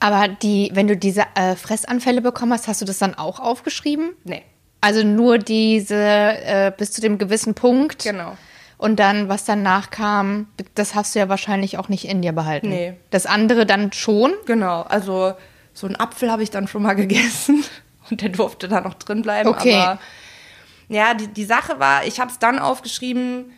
[SPEAKER 1] Aber die, wenn du diese äh, Fressanfälle bekommen hast, hast du das dann auch aufgeschrieben?
[SPEAKER 2] Nee.
[SPEAKER 1] Also nur diese äh, bis zu dem gewissen Punkt.
[SPEAKER 2] Genau.
[SPEAKER 1] Und dann, was danach kam, das hast du ja wahrscheinlich auch nicht in dir behalten.
[SPEAKER 2] Nee.
[SPEAKER 1] Das andere dann schon?
[SPEAKER 2] Genau, also so einen Apfel habe ich dann schon mal (laughs) gegessen und der durfte da noch drin bleiben.
[SPEAKER 1] Okay.
[SPEAKER 2] Aber ja, die, die Sache war, ich habe es dann aufgeschrieben,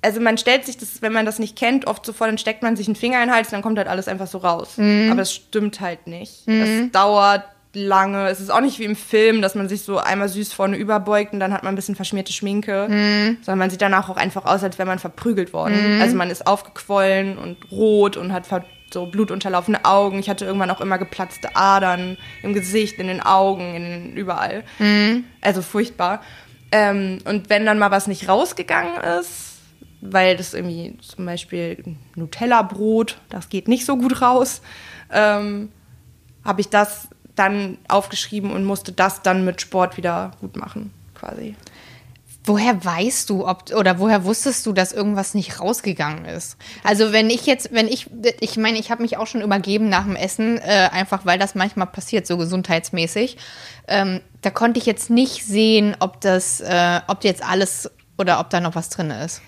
[SPEAKER 2] also man stellt sich das, wenn man das nicht kennt, oft so vor, dann steckt man sich einen Finger in den Hals, dann kommt halt alles einfach so raus.
[SPEAKER 1] Mhm.
[SPEAKER 2] Aber es stimmt halt nicht.
[SPEAKER 1] Mhm.
[SPEAKER 2] Es dauert lange. Es ist auch nicht wie im Film, dass man sich so einmal süß vorne überbeugt und dann hat man ein bisschen verschmierte Schminke,
[SPEAKER 1] mhm.
[SPEAKER 2] sondern man sieht danach auch einfach aus, als wäre man verprügelt worden. Mhm. Also man ist aufgequollen und rot und hat so blutunterlaufene Augen. Ich hatte irgendwann auch immer geplatzte Adern im Gesicht, in den Augen, in überall.
[SPEAKER 1] Mhm.
[SPEAKER 2] Also furchtbar. Ähm, und wenn dann mal was nicht rausgegangen ist, weil das irgendwie zum Beispiel Nutella-Brot, das geht nicht so gut raus, ähm, habe ich das dann aufgeschrieben und musste das dann mit Sport wieder gut machen, quasi.
[SPEAKER 1] Woher weißt du, ob oder woher wusstest du, dass irgendwas nicht rausgegangen ist? Also wenn ich jetzt, wenn ich, ich meine, ich habe mich auch schon übergeben nach dem Essen, äh, einfach weil das manchmal passiert, so gesundheitsmäßig. Ähm, da konnte ich jetzt nicht sehen, ob das, äh, ob jetzt alles oder ob da noch was drin ist.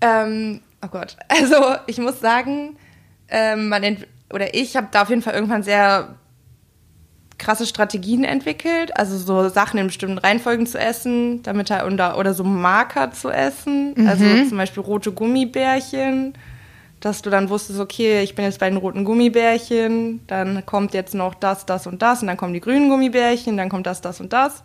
[SPEAKER 2] Ähm, oh Gott, (laughs) also ich muss sagen, ähm, man oder ich habe da auf jeden Fall irgendwann sehr krasse Strategien entwickelt, also so Sachen in bestimmten Reihenfolgen zu essen, damit er oder, oder so Marker zu essen,
[SPEAKER 1] mhm.
[SPEAKER 2] also zum Beispiel rote Gummibärchen, dass du dann wusstest, okay, ich bin jetzt bei den roten Gummibärchen, dann kommt jetzt noch das, das und das und dann kommen die grünen Gummibärchen, dann kommt das, das und das.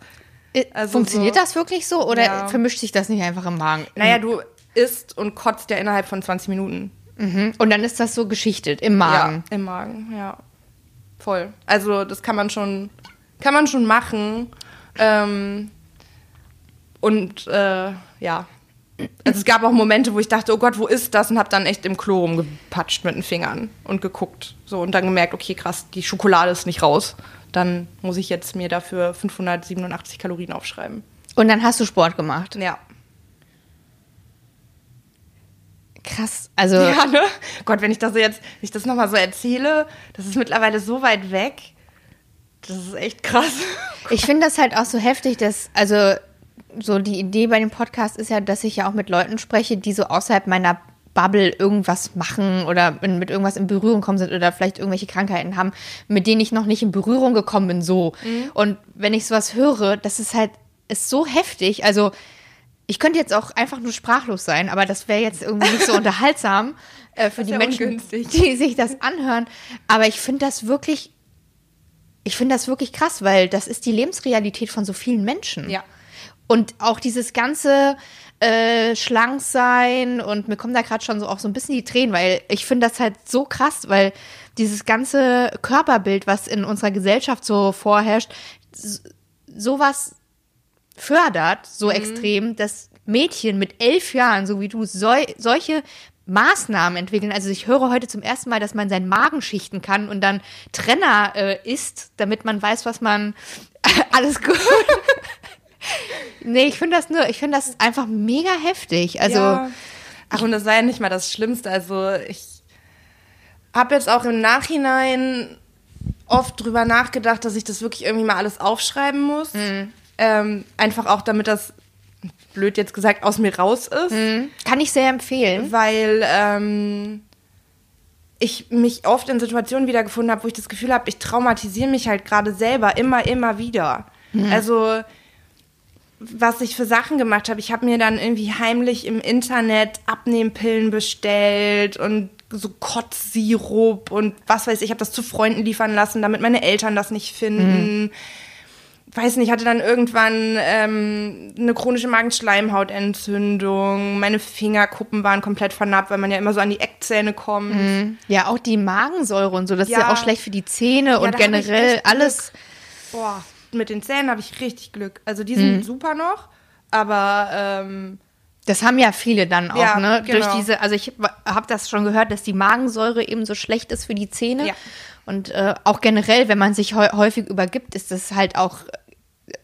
[SPEAKER 1] Äh, also Funktioniert so, das wirklich so oder ja. vermischt sich das nicht einfach im Magen?
[SPEAKER 2] Naja, du isst und kotzt ja innerhalb von 20 Minuten.
[SPEAKER 1] Mhm. Und dann ist das so geschichtet im Magen.
[SPEAKER 2] Ja, im Magen, ja voll. Also das kann man schon, kann man schon machen. Ähm, und äh, ja, Also es gab auch Momente, wo ich dachte, oh Gott, wo ist das? Und habe dann echt im Klo rumgepatscht mit den Fingern und geguckt. So und dann gemerkt, okay, krass, die Schokolade ist nicht raus. Dann muss ich jetzt mir dafür 587 Kalorien aufschreiben.
[SPEAKER 1] Und dann hast du Sport gemacht.
[SPEAKER 2] Ja.
[SPEAKER 1] Krass. Also
[SPEAKER 2] Ja, ne? Gott, wenn ich das jetzt, wenn ich das nochmal so erzähle, das ist mittlerweile so weit weg. Das ist echt krass. (laughs)
[SPEAKER 1] ich finde das halt auch so heftig, dass, also so die Idee bei dem Podcast ist ja, dass ich ja auch mit Leuten spreche, die so außerhalb meiner Bubble irgendwas machen oder mit irgendwas in Berührung kommen sind oder vielleicht irgendwelche Krankheiten haben, mit denen ich noch nicht in Berührung gekommen bin, so. Und wenn ich sowas höre, das ist halt, ist so heftig. Also, ich könnte jetzt auch einfach nur sprachlos sein, aber das wäre jetzt irgendwie nicht so (laughs) unterhaltsam äh, für die Menschen,
[SPEAKER 2] ungünstig.
[SPEAKER 1] die sich das anhören. Aber ich finde das wirklich, ich finde das wirklich krass, weil das ist die Lebensrealität von so vielen Menschen.
[SPEAKER 2] Ja.
[SPEAKER 1] Und auch dieses ganze äh, schlank sein und mir kommen da gerade schon so auch so ein bisschen die Tränen, weil ich finde das halt so krass, weil dieses ganze Körperbild, was in unserer Gesellschaft so vorherrscht, sowas fördert so extrem, dass Mädchen mit elf Jahren, so wie du, sol solche Maßnahmen entwickeln. Also ich höre heute zum ersten Mal, dass man seinen Magen schichten kann und dann Trenner äh, isst, damit man weiß, was man (laughs) alles gut. (laughs) nee, ich finde das nur, ich finde das einfach mega heftig. Also
[SPEAKER 2] ja. Ach, und das sei ja nicht mal das Schlimmste. Also ich habe jetzt auch im Nachhinein oft drüber nachgedacht, dass ich das wirklich irgendwie mal alles aufschreiben muss. Ähm, einfach auch, damit das, blöd jetzt gesagt, aus mir raus ist.
[SPEAKER 1] kann ich sehr empfehlen.
[SPEAKER 2] Weil ähm, ich mich oft in Situationen wiedergefunden habe, wo ich das Gefühl habe, ich traumatisiere mich halt gerade selber immer, immer wieder. Also was ich für Sachen gemacht habe. Ich habe mir dann irgendwie heimlich im Internet Abnehmpillen bestellt und so Kotzsirup und was weiß ich. Ich habe das zu Freunden liefern lassen, damit meine Eltern das nicht finden. Weiß nicht, hatte dann irgendwann ähm, eine chronische Magenschleimhautentzündung. Meine Fingerkuppen waren komplett vernarbt, weil man ja immer so an die Eckzähne kommt.
[SPEAKER 1] Ja, auch die Magensäure und so, das ist ja
[SPEAKER 2] Ja.
[SPEAKER 1] auch schlecht für die Zähne und
[SPEAKER 2] hab ich
[SPEAKER 1] generell alles.
[SPEAKER 2] Boah, mit den Zähnen habe ich richtig Glück. Also die sind super noch, aber ähm,
[SPEAKER 1] Das haben ja viele dann auch,
[SPEAKER 2] Ja,
[SPEAKER 1] ne? Durch
[SPEAKER 2] genau.
[SPEAKER 1] diese, also ich habe das schon gehört, dass die Magensäure eben so schlecht ist für die Zähne.
[SPEAKER 2] Ja.
[SPEAKER 1] Und äh, auch generell, wenn man sich häu- häufig übergibt, ist das halt auch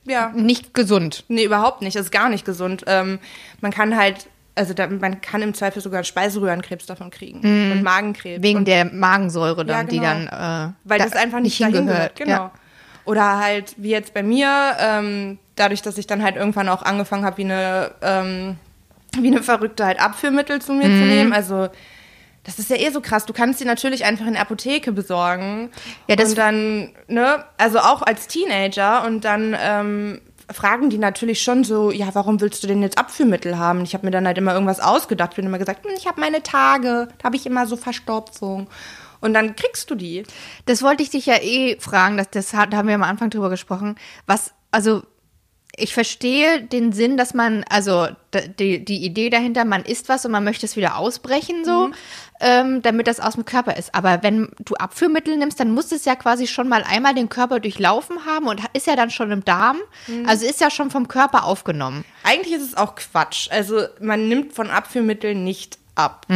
[SPEAKER 2] ja.
[SPEAKER 1] nicht gesund.
[SPEAKER 2] Nee, überhaupt nicht. Das ist gar nicht gesund. Ähm, man kann halt, also da, man kann im Zweifel sogar Speiseröhrenkrebs davon kriegen und Magenkrebs.
[SPEAKER 1] Wegen
[SPEAKER 2] und,
[SPEAKER 1] der Magensäure dann,
[SPEAKER 2] Ja,
[SPEAKER 1] die
[SPEAKER 2] genau.
[SPEAKER 1] dann äh,
[SPEAKER 2] weil
[SPEAKER 1] da
[SPEAKER 2] das einfach nicht,
[SPEAKER 1] hingehört.
[SPEAKER 2] gehört. Genau.
[SPEAKER 1] Ja.
[SPEAKER 2] Oder halt, wie jetzt bei mir, ähm, dadurch, dass ich dann halt irgendwann auch angefangen habe, wie eine, ähm, wie eine Verrückte halt Abführmittel zu mir
[SPEAKER 1] Mhm.
[SPEAKER 2] zu nehmen. Also das ist ja eh so krass. Du kannst die natürlich einfach in der Apotheke besorgen.
[SPEAKER 1] Ja, das-
[SPEAKER 2] und dann, ne, also auch als Teenager und dann ähm, fragen die natürlich schon so, ja, warum willst du denn jetzt Abführmittel haben? Ich habe mir dann halt immer irgendwas ausgedacht, bin immer gesagt, hm, ich habe meine Tage, da habe ich immer so Verstopfung. Und dann kriegst du die.
[SPEAKER 1] Das wollte ich dich ja eh fragen, das, das haben wir am Anfang drüber gesprochen. Was, also ich verstehe den Sinn, dass man, also die, die Idee dahinter, man isst was und man möchte es wieder ausbrechen, so, ähm, damit das aus dem Körper ist. Aber wenn du Abführmittel nimmst, dann muss es ja quasi schon mal einmal den Körper durchlaufen haben und ist ja dann schon im Darm. Also ist ja schon vom Körper aufgenommen.
[SPEAKER 2] Eigentlich ist es auch Quatsch. Also man nimmt von Abführmitteln nicht ab.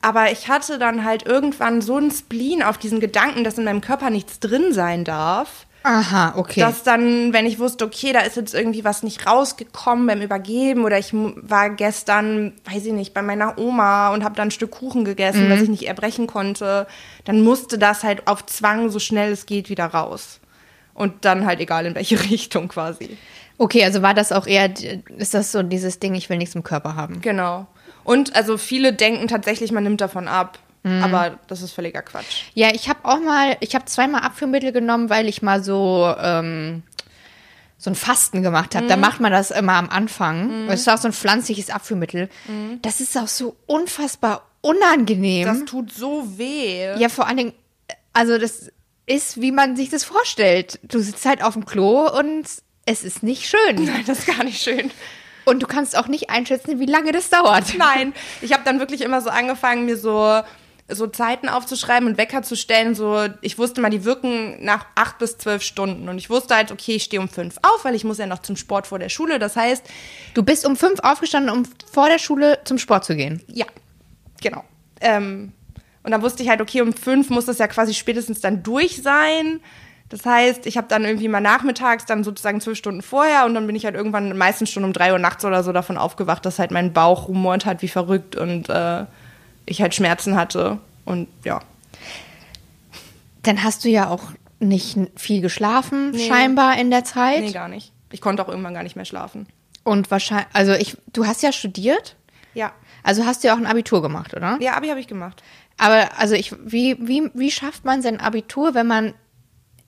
[SPEAKER 2] Aber ich hatte dann halt irgendwann so einen Spleen auf diesen Gedanken, dass in meinem Körper nichts drin sein darf.
[SPEAKER 1] Aha, okay.
[SPEAKER 2] Dass dann, wenn ich wusste, okay, da ist jetzt irgendwie was nicht rausgekommen beim Übergeben oder ich war gestern, weiß ich nicht, bei meiner Oma und habe dann ein Stück Kuchen gegessen, was ich nicht erbrechen konnte, dann musste das halt auf Zwang so schnell es geht wieder raus. Und dann halt egal in welche (laughs) Richtung quasi.
[SPEAKER 1] okay, also war das auch eher, ist das so dieses Ding, ich will nichts im Körper haben.
[SPEAKER 2] Genau. Und also viele denken tatsächlich, man nimmt davon ab. Aber das ist völliger Quatsch.
[SPEAKER 1] Ja, ich habe auch mal, ich habe zweimal Abführmittel genommen, weil ich mal so ähm, so ein Fasten gemacht habe. Da macht man das immer am Anfang. Das ist auch so ein pflanzliches Abführmittel. Das ist auch so unfassbar unangenehm.
[SPEAKER 2] Das tut so weh.
[SPEAKER 1] ja, vor allen Dingen, also das ist, wie man sich das vorstellt. Du sitzt halt auf dem Klo und es ist nicht schön. (laughs)
[SPEAKER 2] Nein, das ist gar nicht schön.
[SPEAKER 1] Und du kannst auch nicht einschätzen, wie lange das dauert.
[SPEAKER 2] Nein, ich habe dann wirklich immer so angefangen, mir so so Zeiten aufzuschreiben und Wecker zu stellen. So, ich wusste mal, die wirken nach acht bis zwölf Stunden. Und ich wusste halt, okay, ich stehe um fünf auf, weil ich muss ja noch zum Sport vor der Schule. Das heißt,
[SPEAKER 1] Du bist um fünf aufgestanden, um vor der Schule zum Sport zu gehen.
[SPEAKER 2] ja, genau. Ähm, und dann wusste ich halt, okay, um fünf muss das ja quasi spätestens dann durch sein. Das heißt, ich habe dann irgendwie mal nachmittags, dann sozusagen zwölf Stunden vorher und dann bin ich halt irgendwann meistens schon um drei Uhr nachts oder so davon aufgewacht, dass halt mein Bauch rumort hat wie verrückt und äh, ich halt Schmerzen hatte. Und ja.
[SPEAKER 1] Dann hast du ja auch nicht viel geschlafen,
[SPEAKER 2] Nee.
[SPEAKER 1] scheinbar in der Zeit.
[SPEAKER 2] Nee, gar nicht. Ich konnte auch irgendwann gar nicht mehr schlafen.
[SPEAKER 1] Und wahrscheinlich, also ich, du hast ja studiert,
[SPEAKER 2] Ja.
[SPEAKER 1] also hast du ja auch ein Abitur gemacht, oder?
[SPEAKER 2] Ja, Abi habe ich gemacht.
[SPEAKER 1] Aber also ich, wie, wie, wie schafft man sein Abitur, wenn man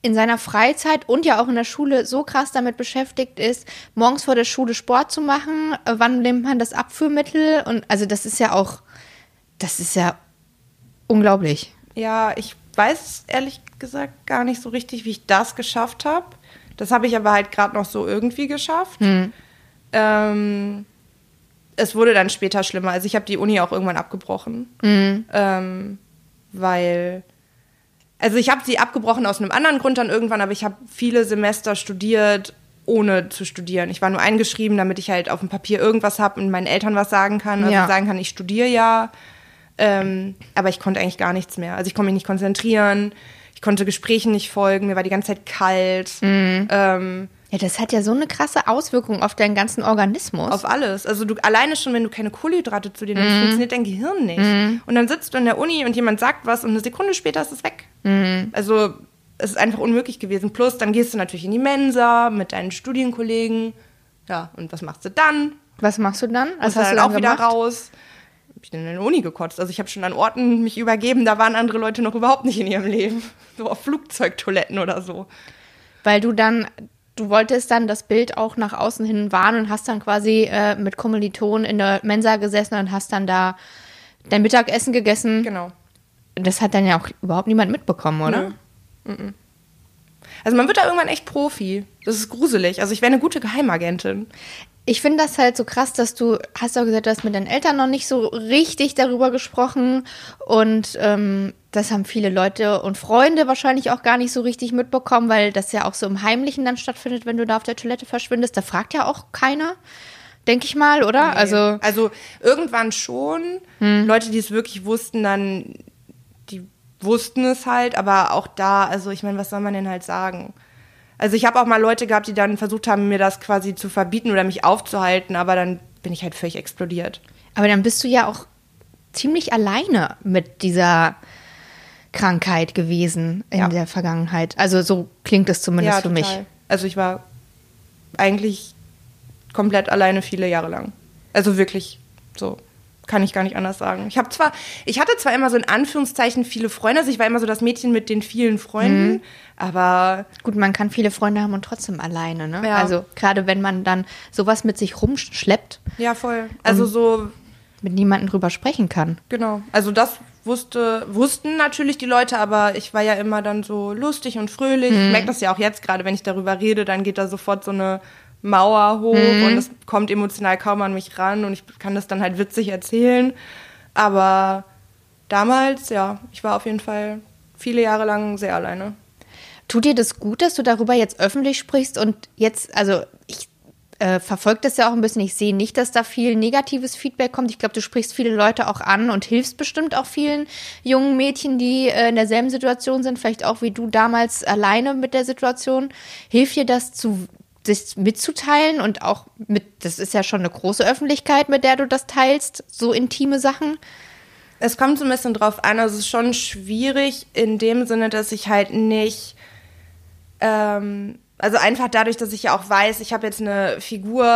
[SPEAKER 1] in seiner Freizeit und ja auch in der Schule so krass damit beschäftigt ist, morgens vor der Schule Sport zu machen? Äh, Wann nimmt man das Abführmittel? Und also das ist ja auch, das ist ja unglaublich.
[SPEAKER 2] Ja, ich weiß ehrlich gesagt gar nicht so richtig, wie ich das geschafft habe. Das habe ich aber halt gerade noch so irgendwie geschafft. Ähm, es wurde dann später schlimmer. Also ich habe die Uni auch irgendwann abgebrochen, ähm, weil also ich habe sie abgebrochen aus einem anderen Grund dann irgendwann, aber ich habe viele Semester studiert ohne zu studieren. Ich war nur eingeschrieben, damit ich halt auf dem Papier irgendwas habe und meinen Eltern was sagen kann, also
[SPEAKER 1] Ja.
[SPEAKER 2] sagen kann, ich studiere ja. Ähm, aber ich konnte eigentlich gar nichts mehr. Also ich konnte mich nicht konzentrieren, ich konnte Gesprächen nicht folgen, mir war die ganze Zeit kalt. Ähm,
[SPEAKER 1] Ja, das hat ja so eine krasse Auswirkung auf deinen ganzen Organismus.
[SPEAKER 2] auf alles. Also du alleine schon, wenn du keine Kohlenhydrate zu dir nimmst, funktioniert dein Gehirn nicht. Und dann sitzt du in der Uni und jemand sagt was und eine Sekunde später ist es weg. Also es ist einfach unmöglich gewesen. Plus, dann gehst du natürlich in die Mensa mit deinen Studienkollegen. Ja, und was machst du dann?
[SPEAKER 1] Was machst du dann?
[SPEAKER 2] Was
[SPEAKER 1] hast
[SPEAKER 2] dann
[SPEAKER 1] du dann
[SPEAKER 2] auch wieder
[SPEAKER 1] gemacht?
[SPEAKER 2] raus? Hab ich dann in der Uni gekotzt. Also ich habe schon an Orten mich übergeben, da waren andere Leute noch überhaupt nicht in ihrem Leben. (laughs) So auf Flugzeugtoiletten oder so.
[SPEAKER 1] Weil du dann, du wolltest dann das Bild auch nach außen hin wahren und hast dann quasi äh, mit Kommilitonen in der Mensa gesessen und hast dann da dein Mittagessen gegessen.
[SPEAKER 2] Genau.
[SPEAKER 1] Das hat dann ja auch überhaupt niemand mitbekommen, oder?
[SPEAKER 2] Nö. Also man wird da irgendwann echt Profi. Das ist gruselig. Also ich wäre eine gute Geheimagentin.
[SPEAKER 1] Ich finde das halt so krass, dass du, hast auch gesagt, du hast mit deinen Eltern noch nicht so richtig darüber gesprochen und ähm, das haben viele Leute und Freunde wahrscheinlich auch gar nicht so richtig mitbekommen, weil das ja auch so im Heimlichen dann stattfindet, wenn du da auf der Toilette verschwindest. Da fragt ja auch keiner, denke ich mal, oder? Also
[SPEAKER 2] Also irgendwann schon. Leute, die es wirklich wussten, dann, die wussten es halt, aber auch da, also ich meine, was soll man denn halt sagen? Also ich habe auch mal Leute gehabt, die dann versucht haben, mir das quasi zu verbieten oder mich aufzuhalten, aber dann bin ich halt völlig explodiert.
[SPEAKER 1] Aber dann bist du ja auch ziemlich alleine mit dieser Krankheit gewesen in
[SPEAKER 2] Ja.
[SPEAKER 1] der Vergangenheit. Also so klingt es zumindest für mich.
[SPEAKER 2] Also ich war eigentlich komplett alleine viele Jahre lang. Also wirklich so. Kann ich gar nicht anders sagen. Ich habe zwar, ich hatte zwar immer so in Anführungszeichen viele Freunde, also ich war immer so das Mädchen mit den vielen Freunden,
[SPEAKER 1] Mhm.
[SPEAKER 2] aber
[SPEAKER 1] Gut, man kann viele Freunde haben und trotzdem alleine, ne?
[SPEAKER 2] Ja.
[SPEAKER 1] Also gerade wenn man dann sowas mit sich rumschleppt,
[SPEAKER 2] ja, voll. Also so,
[SPEAKER 1] mit niemandem drüber sprechen kann.
[SPEAKER 2] genau. Also das wusste, wussten natürlich die Leute, aber ich war ja immer dann so lustig und fröhlich. Ich merke das ja auch jetzt gerade, wenn ich darüber rede, dann geht da sofort so eine Mauer hoch und es kommt emotional kaum an mich ran und ich kann das dann halt witzig erzählen. Aber damals, ja, ich war auf jeden Fall viele Jahre lang sehr alleine.
[SPEAKER 1] Tut dir das gut, dass du darüber jetzt öffentlich sprichst und jetzt, also ich äh, verfolge das ja auch ein bisschen. Ich sehe nicht, dass da viel negatives Feedback kommt. Ich glaube, du sprichst viele Leute auch an und hilfst bestimmt auch vielen jungen Mädchen, die äh, in derselben Situation sind, vielleicht auch wie du damals alleine mit der Situation. Hilft dir das zu sich mitzuteilen und auch mit, das ist ja schon eine große Öffentlichkeit, mit der du das teilst, so intime Sachen.
[SPEAKER 2] Es kommt so ein bisschen drauf an, also es ist schon schwierig in dem Sinne, dass ich halt nicht, ähm, also einfach dadurch, dass ich ja auch weiß, ich habe jetzt eine Figur,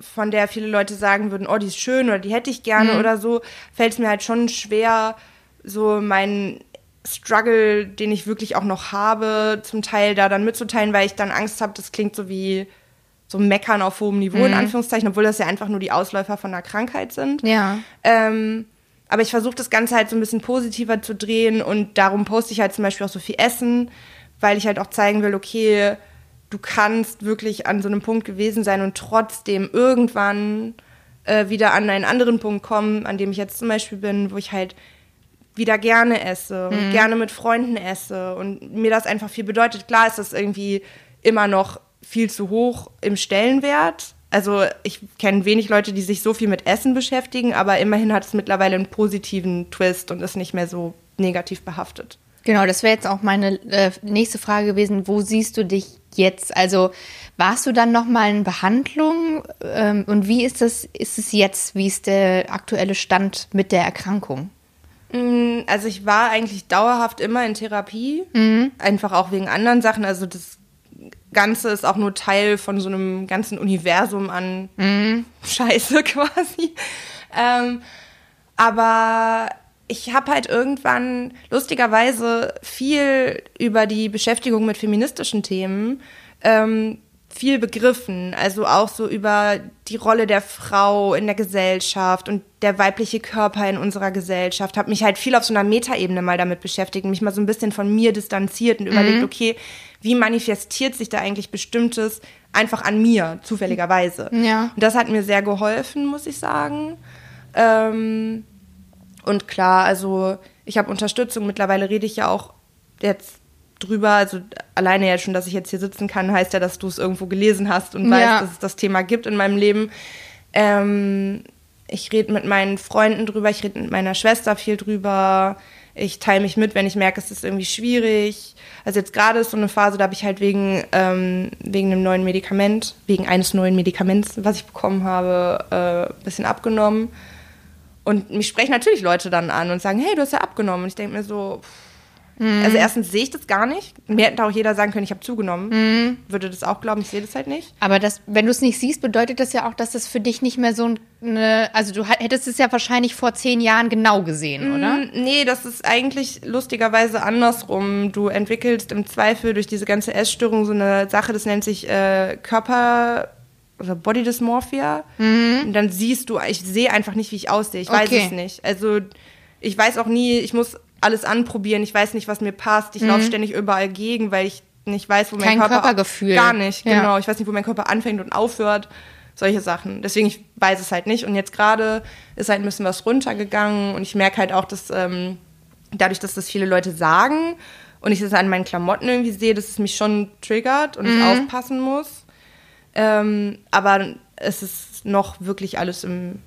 [SPEAKER 2] von der viele Leute sagen würden, oh, die ist schön oder die hätte ich gerne oder so, fällt es mir halt schon schwer, so meinen Struggle, den ich wirklich auch noch habe, zum Teil da dann mitzuteilen, weil ich dann Angst habe, das klingt so wie so Meckern auf hohem Niveau, in Anführungszeichen, obwohl das ja einfach nur die Ausläufer von einer Krankheit sind.
[SPEAKER 1] Ja.
[SPEAKER 2] Ähm, aber ich versuche das Ganze halt so ein bisschen positiver zu drehen und darum poste ich halt zum Beispiel auch so viel Essen, weil ich halt auch zeigen will, okay, du kannst wirklich an so einem Punkt gewesen sein und trotzdem irgendwann äh, wieder an einen anderen Punkt kommen, an dem ich jetzt zum Beispiel bin, wo ich halt wieder gerne esse und gerne mit Freunden esse und mir das einfach viel bedeutet. Klar ist das irgendwie immer noch viel zu hoch im Stellenwert. Also ich kenne wenig Leute, die sich so viel mit Essen beschäftigen, aber immerhin hat es mittlerweile einen positiven Twist und ist nicht mehr so negativ behaftet.
[SPEAKER 1] Genau, das wäre jetzt auch meine äh, nächste Frage gewesen. Wo siehst du dich jetzt? Also warst du dann noch mal in Behandlung ähm, und wie ist das? Ist es jetzt? Wie ist der aktuelle Stand mit der Erkrankung?
[SPEAKER 2] Mm, Also ich war eigentlich dauerhaft immer in Therapie, einfach auch wegen anderen Sachen. Also das Ganze ist auch nur Teil von so einem ganzen Universum an Scheiße (laughs) quasi. Ähm, aber ich habe halt irgendwann lustigerweise viel über die Beschäftigung mit feministischen Themen ähm, viel begriffen. Also auch so über die Rolle der Frau in der Gesellschaft und der weibliche Körper in unserer Gesellschaft. Habe mich halt viel auf so einer Metaebene mal damit beschäftigt und mich mal so ein bisschen von mir distanziert und überlegt, okay, wie manifestiert sich da eigentlich Bestimmtes einfach an mir, zufälligerweise.
[SPEAKER 1] Ja.
[SPEAKER 2] Und das hat mir sehr geholfen, muss ich sagen. Ähm, und klar, also ich habe Unterstützung. Mittlerweile rede ich ja auch jetzt drüber. Also alleine ja schon, dass ich jetzt hier sitzen kann, heißt ja, dass du es irgendwo gelesen hast und weißt,
[SPEAKER 1] Ja.
[SPEAKER 2] dass es das Thema gibt in meinem Leben. Ähm, ich rede mit meinen Freunden drüber, ich rede mit meiner Schwester viel drüber. Ich teile mich mit, wenn ich merke, es ist irgendwie schwierig. Also jetzt gerade ist so eine Phase, da habe ich halt wegen, ähm, wegen einem neuen Medikament, wegen eines neuen Medikaments, was ich bekommen habe, äh, ein bisschen abgenommen. Und mich sprechen natürlich Leute dann an und sagen, hey, du hast ja abgenommen. Und ich denke mir so, pff. Also erstens sehe ich das gar nicht. Mir hätte auch jeder sagen können, ich habe zugenommen. Würde das auch glauben, ich sehe das halt nicht.
[SPEAKER 1] Aber das, wenn du es nicht siehst, bedeutet das ja auch, dass das für dich nicht mehr so eine. Also du hättest es ja wahrscheinlich vor zehn Jahren genau gesehen, oder?
[SPEAKER 2] Mm, Nee, das ist eigentlich lustigerweise andersrum. Du entwickelst im Zweifel durch diese ganze Essstörung so eine Sache, das nennt sich äh, Körper oder Body Dysmorphia. Und dann siehst du, ich sehe einfach nicht, wie ich aussehe. Ich weiß
[SPEAKER 1] Okay.
[SPEAKER 2] es nicht. Also ich weiß auch nie, ich muss alles anprobieren. Ich weiß nicht, was mir passt. Ich laufe ständig überall gegen, weil ich nicht weiß, wo mein
[SPEAKER 1] Kein
[SPEAKER 2] Körper
[SPEAKER 1] Körpergefühl.
[SPEAKER 2] gar nicht.
[SPEAKER 1] Ja.
[SPEAKER 2] Genau, ich weiß nicht, wo mein Körper anfängt und aufhört. Solche Sachen. Deswegen, ich weiß es halt nicht. Und jetzt gerade ist halt ein bisschen was runtergegangen. Und ich merke halt auch, dass ähm, dadurch, dass das viele Leute sagen und ich das an meinen Klamotten irgendwie sehe, dass es mich schon triggert und ich aufpassen muss. Ähm, aber es ist noch wirklich alles im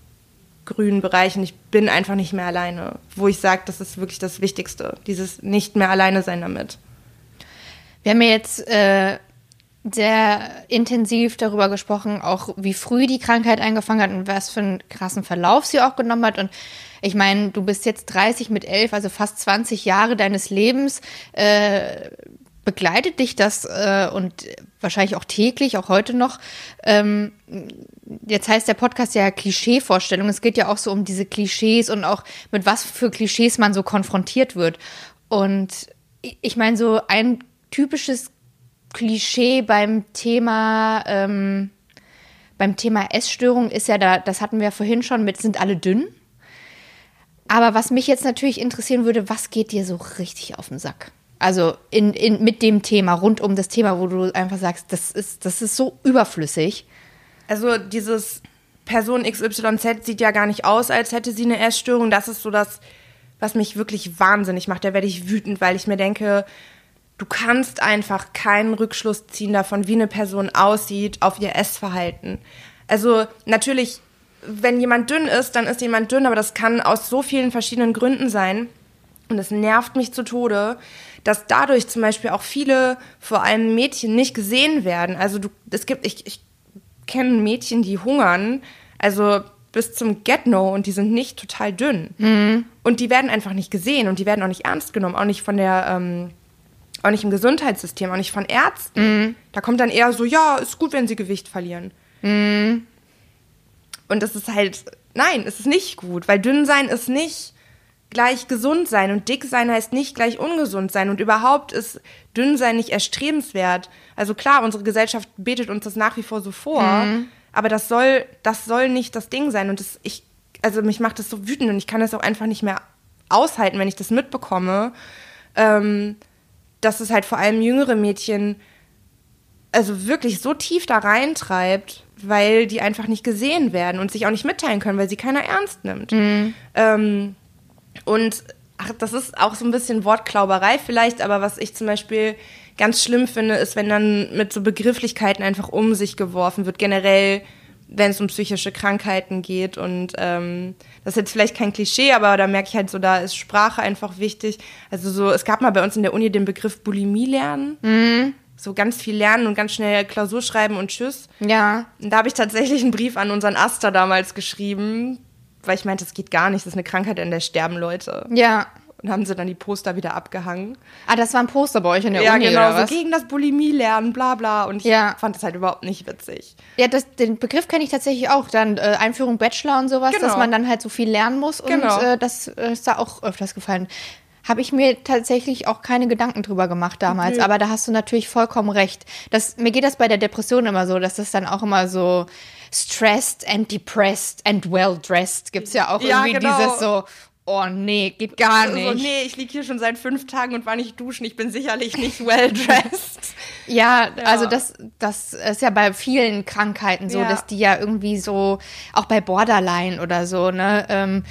[SPEAKER 2] grünen Bereich und ich bin einfach nicht mehr alleine. Wo ich sage, das ist wirklich das Wichtigste. Dieses nicht mehr alleine sein damit.
[SPEAKER 1] Wir haben ja jetzt äh, sehr intensiv darüber gesprochen, auch wie früh die Krankheit angefangen hat und was für einen krassen Verlauf sie auch genommen hat. Und ich meine, du bist jetzt 30 mit 11, also fast 20 Jahre deines Lebens. Äh, begleitet dich das äh, und wahrscheinlich auch täglich, auch heute noch. Ähm, jetzt heißt der Podcast ja Klischeevorstellung. Es geht ja auch so um diese Klischees und auch mit was für Klischees man so konfrontiert wird. Und ich- meine, so ein typisches Klischee beim Thema ähm, beim Thema Essstörung ist ja da, das hatten wir vorhin schon mit, sind alle dünn. Aber was mich jetzt natürlich interessieren würde, was geht dir so richtig auf den Sack? Also in, in, mit dem Thema, rund um das Thema, wo du einfach sagst, das ist, das ist so überflüssig.
[SPEAKER 2] Also dieses Person XYZ sieht ja gar nicht aus, als hätte sie eine Essstörung. Das ist so das, was mich wirklich wahnsinnig macht. Da werde ich wütend, weil ich mir denke, du kannst einfach keinen Rückschluss ziehen davon, wie eine Person aussieht auf ihr Essverhalten. Also natürlich, wenn jemand dünn ist, dann ist jemand dünn, aber das kann aus so vielen verschiedenen Gründen sein. Und es nervt mich zu Tode, dass dadurch zum Beispiel auch viele, vor allem Mädchen, nicht gesehen werden. Also du, es gibt, ich, ich kenne Mädchen, die hungern, also bis zum Get-No und die sind nicht total dünn. Und die werden einfach nicht gesehen und die werden auch nicht ernst genommen, auch nicht von der, ähm, auch nicht im Gesundheitssystem, auch nicht von Ärzten. Da kommt dann eher so, ja, ist gut, wenn sie Gewicht verlieren. Und das ist halt, nein, es ist nicht gut, weil dünn sein ist nicht gleich gesund sein und dick sein heißt nicht gleich ungesund sein und überhaupt ist dünn sein nicht erstrebenswert. Also klar, unsere Gesellschaft betet uns das nach wie vor so vor, aber das soll, das soll nicht das Ding sein und das, ich, also mich macht das so wütend und ich kann das auch einfach nicht mehr aushalten, wenn ich das mitbekomme, ähm, dass es halt vor allem jüngere Mädchen also wirklich so tief da reintreibt, weil die einfach nicht gesehen werden und sich auch nicht mitteilen können, weil sie keiner ernst nimmt. Ähm, und ach, das ist auch so ein bisschen Wortklauberei vielleicht, aber was ich zum Beispiel ganz schlimm finde, ist, wenn dann mit so Begrifflichkeiten einfach um sich geworfen wird, generell, wenn es um psychische Krankheiten geht. Und ähm, das ist jetzt vielleicht kein Klischee, aber da merke ich halt so, da ist Sprache einfach wichtig. Also so, es gab mal bei uns in der Uni den Begriff Bulimie lernen. Mhm. So ganz viel lernen und ganz schnell Klausur schreiben und tschüss.
[SPEAKER 1] Ja.
[SPEAKER 2] Und da habe ich tatsächlich einen Brief an unseren Aster damals geschrieben, weil ich meinte, das geht gar nicht, das ist eine Krankheit, in der sterben Leute.
[SPEAKER 1] Ja.
[SPEAKER 2] Und haben sie dann die Poster wieder abgehangen.
[SPEAKER 1] Ah, das war ein Poster bei euch in der
[SPEAKER 2] ja,
[SPEAKER 1] Uni,
[SPEAKER 2] genau,
[SPEAKER 1] oder
[SPEAKER 2] so
[SPEAKER 1] was?
[SPEAKER 2] gegen das Bulimie lernen, bla bla. Und ich
[SPEAKER 1] Ja.
[SPEAKER 2] fand das halt überhaupt nicht witzig.
[SPEAKER 1] Ja, das, den Begriff kenne ich tatsächlich auch. Dann äh, Einführung Bachelor und sowas,
[SPEAKER 2] Genau.
[SPEAKER 1] dass man dann halt so viel lernen muss. Und
[SPEAKER 2] Genau.
[SPEAKER 1] äh, das äh, ist da auch öfters gefallen. Habe ich mir tatsächlich auch keine Gedanken drüber gemacht damals.
[SPEAKER 2] Nö.
[SPEAKER 1] Aber da hast du natürlich vollkommen recht. Das, mir geht das bei der Depression immer so, dass das dann auch immer so stressed and depressed and well dressed gibt's ja auch
[SPEAKER 2] Ja,
[SPEAKER 1] irgendwie
[SPEAKER 2] genau.
[SPEAKER 1] dieses so, oh nee, geht gar nicht.
[SPEAKER 2] So, nee, ich liege hier schon seit fünf Tagen und war nicht duschen. Ich bin sicherlich nicht (laughs) well dressed.
[SPEAKER 1] Ja,
[SPEAKER 2] Ja.
[SPEAKER 1] also das, das ist ja bei vielen Krankheiten so,
[SPEAKER 2] Ja.
[SPEAKER 1] dass die ja irgendwie so, auch bei Borderline oder so, ne, ähm,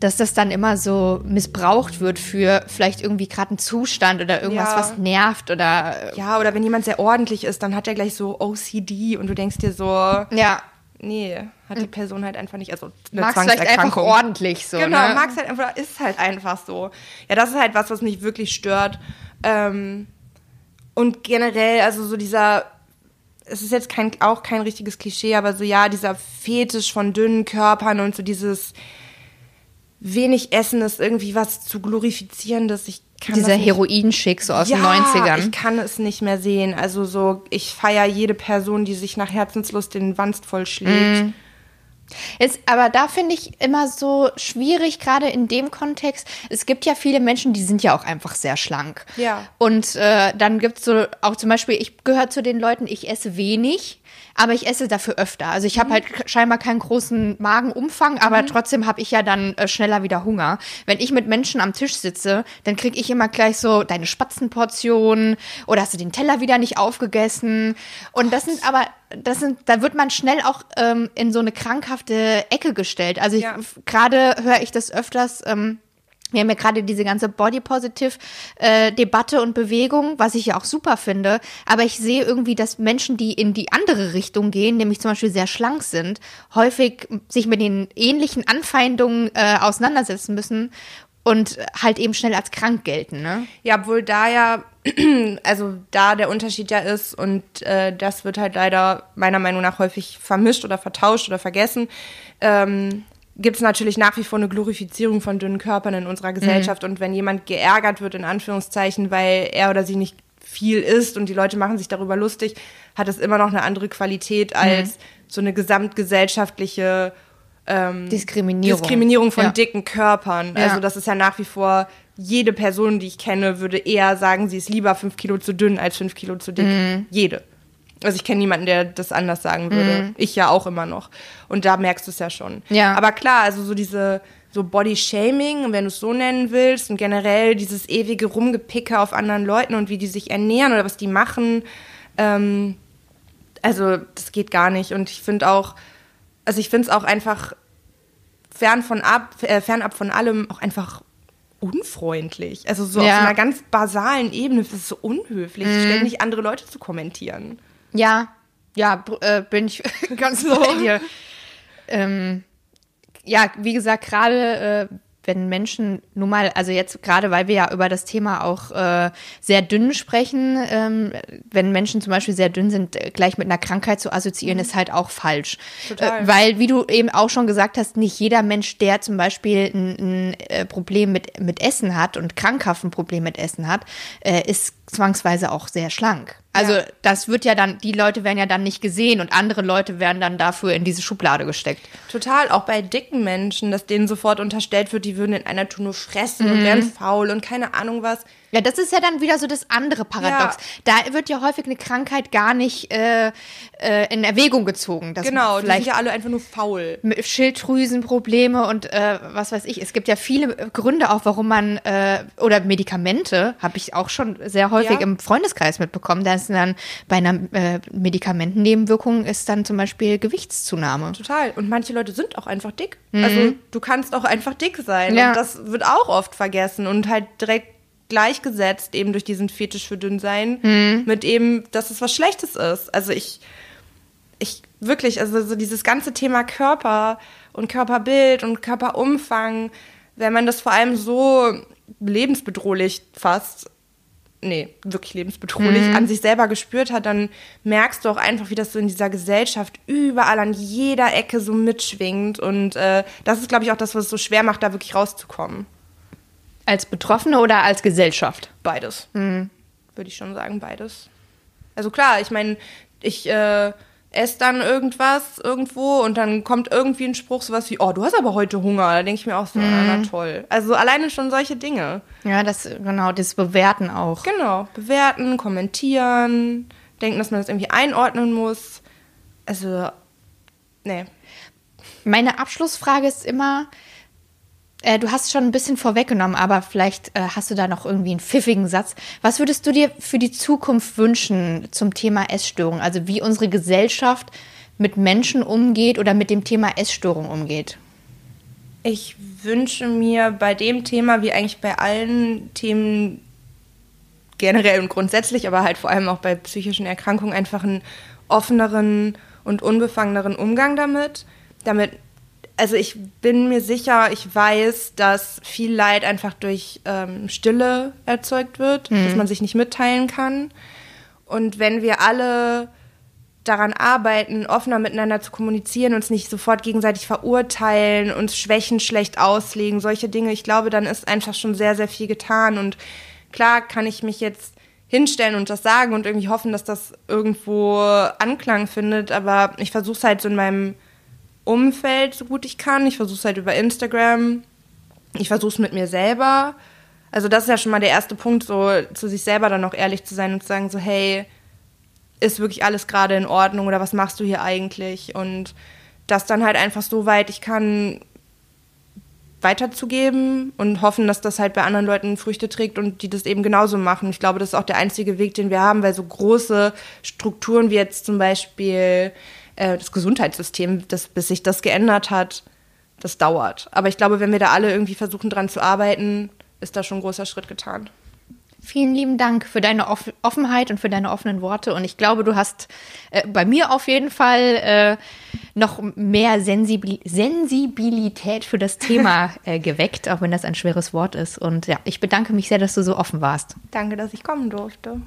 [SPEAKER 1] dass das dann immer so missbraucht wird für vielleicht irgendwie gerade einen Zustand oder irgendwas,
[SPEAKER 2] Ja.
[SPEAKER 1] was nervt oder
[SPEAKER 2] ja, oder wenn jemand sehr ordentlich ist, dann hat er gleich so OCD und du denkst dir so,
[SPEAKER 1] ja,
[SPEAKER 2] nee, hat die Person halt einfach nicht. Also eine
[SPEAKER 1] magst vielleicht einfach ordentlich so.
[SPEAKER 2] Genau,
[SPEAKER 1] ne?
[SPEAKER 2] mag's halt einfach, ist halt einfach so. Ja, das ist halt was, was mich wirklich stört. Ähm, und generell, also so dieser, es ist jetzt kein, auch kein richtiges Klischee, aber so ja, dieser Fetisch von dünnen Körpern und so dieses wenig Essen ist irgendwie was zu glorifizierendes. Ich kann
[SPEAKER 1] Dieser Heroinschick so aus
[SPEAKER 2] ja,
[SPEAKER 1] den 90ern.
[SPEAKER 2] ich kann es nicht mehr sehen. Also so, ich feiere jede Person, die sich nach Herzenslust den Wanst vollschlägt.
[SPEAKER 1] Mhm. Ist, aber da finde ich immer so schwierig, gerade in dem Kontext. Es gibt ja viele Menschen, die sind ja auch einfach sehr schlank.
[SPEAKER 2] Ja.
[SPEAKER 1] Und äh, dann gibt es so auch zum Beispiel, ich gehöre zu den Leuten, ich esse wenig, aber ich esse dafür öfter. Also ich habe
[SPEAKER 2] Mhm.
[SPEAKER 1] halt scheinbar keinen großen Magenumfang, aber trotzdem habe ich ja dann äh, schneller wieder Hunger. Wenn ich mit Menschen am Tisch sitze, dann kriege ich immer gleich so deine Spatzenportion oder hast du den Teller wieder nicht aufgegessen. Und das sind aber, das sind, da wird man schnell auch ähm, in so eine krankhafte Ecke gestellt. Also
[SPEAKER 2] Ja.
[SPEAKER 1] gerade höre ich das öfters. Ähm, wir haben ja gerade diese ganze Body-Positive-Debatte und Bewegung, was ich ja auch super finde. Aber ich sehe irgendwie, dass Menschen, die in die andere Richtung gehen, nämlich zum Beispiel sehr schlank sind, häufig sich mit den ähnlichen Anfeindungen äh, auseinandersetzen müssen und halt eben schnell als krank gelten. Ne?
[SPEAKER 2] Ja, obwohl da ja, (clears throat) also da der Unterschied ja ist und äh, das wird halt leider meiner Meinung nach häufig vermischt oder vertauscht oder vergessen, ähm, gibt es natürlich nach wie vor eine Glorifizierung von dünnen Körpern in unserer Gesellschaft. Und wenn jemand geärgert wird, in Anführungszeichen, weil er oder sie nicht viel isst und die Leute machen sich darüber lustig, hat es immer noch eine andere Qualität als so eine gesamtgesellschaftliche ähm,
[SPEAKER 1] Diskriminierung.
[SPEAKER 2] Diskriminierung von
[SPEAKER 1] Ja.
[SPEAKER 2] dicken Körpern.
[SPEAKER 1] Ja.
[SPEAKER 2] Also das ist ja nach wie vor, jede Person, die ich kenne, würde eher sagen, sie ist lieber fünf Kilo zu dünn als fünf Kilo zu dick.
[SPEAKER 1] Mhm.
[SPEAKER 2] Jede. Also ich kenne niemanden, der das anders sagen würde. Ich ja auch immer noch. Und da merkst du es ja schon.
[SPEAKER 1] Mhm. Ja.
[SPEAKER 2] Aber klar, also so diese so Body-Shaming, wenn du es so nennen willst, und generell dieses ewige Rumgepicke auf anderen Leuten und wie die sich ernähren oder was die machen, ähm, also das geht gar nicht. Und ich finde auch, also ich finde es auch einfach fern von ab, äh, fernab von allem auch einfach unfreundlich. Also so
[SPEAKER 1] Ja.
[SPEAKER 2] auf einer ganz basalen Ebene, das ist so unhöflich,
[SPEAKER 1] Mhm.
[SPEAKER 2] ständig andere Leute zu kommentieren.
[SPEAKER 1] Ja, ja, äh, bin ich (laughs) ganz bei dir. Ähm, ja, wie gesagt, gerade äh, wenn Menschen nun mal, also jetzt gerade, weil wir ja über das Thema auch äh, sehr dünn sprechen, ähm, wenn Menschen zum Beispiel sehr dünn sind, gleich mit einer Krankheit zu assoziieren, ist halt auch falsch.
[SPEAKER 2] Total.
[SPEAKER 1] Äh, weil, wie du eben auch schon gesagt hast, nicht jeder Mensch, der zum Beispiel ein, ein äh, Problem mit, mit Essen hat und krankhaft ein Problem mit Essen hat, äh, ist zwangsweise auch sehr schlank. Also
[SPEAKER 2] Ja.
[SPEAKER 1] das wird ja dann, die Leute werden ja dann nicht gesehen und andere Leute werden dann dafür in diese Schublade gesteckt.
[SPEAKER 2] Total, auch bei dicken Menschen, dass denen sofort unterstellt wird, die würden in einer nur fressen und wären faul und keine Ahnung was.
[SPEAKER 1] Ja, das ist ja dann wieder so das andere Paradox. Ja. Da wird ja häufig eine Krankheit gar nicht äh, äh, in Erwägung gezogen.
[SPEAKER 2] genau, die sind ja alle einfach nur faul.
[SPEAKER 1] Schilddrüsenprobleme und äh, was weiß ich. Es gibt ja viele Gründe auch, warum man äh, oder Medikamente habe ich auch schon sehr häufig ja. im Freundeskreis mitbekommen. Da ist dann bei einer äh, Medikamentennebenwirkung ist dann zum Beispiel Gewichtszunahme.
[SPEAKER 2] Total. Und manche Leute sind auch einfach dick. Mhm. Also du kannst auch einfach dick sein. Ja. Und das wird auch oft vergessen und halt direkt gleichgesetzt, eben durch diesen Fetisch für Dünnsein, mhm. mit eben, dass es was Schlechtes ist. Also ich, ich wirklich, also so dieses ganze Thema Körper und Körperbild und Körperumfang, wenn man das vor allem so lebensbedrohlich fast, nee, wirklich lebensbedrohlich mhm. an sich selber gespürt hat, dann merkst du auch einfach, wie das so in dieser Gesellschaft überall an jeder Ecke so mitschwingt. Und äh, das ist, glaube ich, auch das, was es so schwer macht, da wirklich rauszukommen.
[SPEAKER 1] Als Betroffene oder als Gesellschaft?
[SPEAKER 2] Beides. Mhm. Würde ich schon sagen, beides. Also klar, ich meine, ich äh, esse dann irgendwas irgendwo und dann kommt irgendwie ein Spruch, sowas wie, oh, du hast aber heute Hunger. Da denke ich mir auch so, mhm. na toll. Also alleine schon solche Dinge.
[SPEAKER 1] Ja, das, genau, das Bewerten auch.
[SPEAKER 2] Genau, bewerten, kommentieren, denken, dass man das irgendwie einordnen muss. Also, nee.
[SPEAKER 1] Meine Abschlussfrage ist immer, äh, du hast schon ein bisschen vorweggenommen, aber vielleicht äh, hast du da noch irgendwie einen pfiffigen Satz. Was würdest du dir für die Zukunft wünschen zum Thema Essstörung? Also wie unsere Gesellschaft mit Menschen umgeht oder mit dem Thema Essstörung umgeht?
[SPEAKER 2] Ich wünsche mir bei dem Thema, wie eigentlich bei allen Themen generell und grundsätzlich, aber halt vor allem auch bei psychischen Erkrankungen, einfach einen offeneren und unbefangeneren Umgang damit. Damit also ich bin mir sicher, ich weiß, dass viel Leid einfach durch ähm, Stille erzeugt wird, mhm. dass man sich nicht mitteilen kann. Und wenn wir alle daran arbeiten, offener miteinander zu kommunizieren, uns nicht sofort gegenseitig verurteilen, uns Schwächen schlecht auslegen, solche Dinge, ich glaube, dann ist einfach schon sehr, sehr viel getan. Und klar kann ich mich jetzt hinstellen und das sagen und irgendwie hoffen, dass das irgendwo Anklang findet, aber ich versuche es halt so in meinem Umfeld so gut ich kann. Ich versuche es halt über Instagram. Ich versuche es mit mir selber. Also das ist ja schon mal der erste Punkt, so zu sich selber dann auch ehrlich zu sein und zu sagen, so hey, ist wirklich alles gerade in Ordnung oder was machst du hier eigentlich? Und das dann halt einfach so weit ich kann weiterzugeben und hoffen, dass das halt bei anderen Leuten Früchte trägt und die das eben genauso machen. Ich glaube, das ist auch der einzige Weg, den wir haben, weil so große Strukturen wie jetzt zum Beispiel äh, das Gesundheitssystem, das, bis sich das geändert hat, das dauert. Aber ich glaube, wenn wir da alle irgendwie versuchen, dran zu arbeiten, ist da schon ein großer Schritt getan.
[SPEAKER 1] Vielen lieben Dank für deine Offenheit und für deine offenen Worte. Und ich glaube, du hast äh, bei mir auf jeden Fall äh, noch mehr Sensibil Sensibilität für das Thema (laughs) äh, geweckt, auch wenn das ein schweres Wort ist. Und ja, ich bedanke mich sehr, dass du so offen warst.
[SPEAKER 2] Danke, dass ich kommen durfte.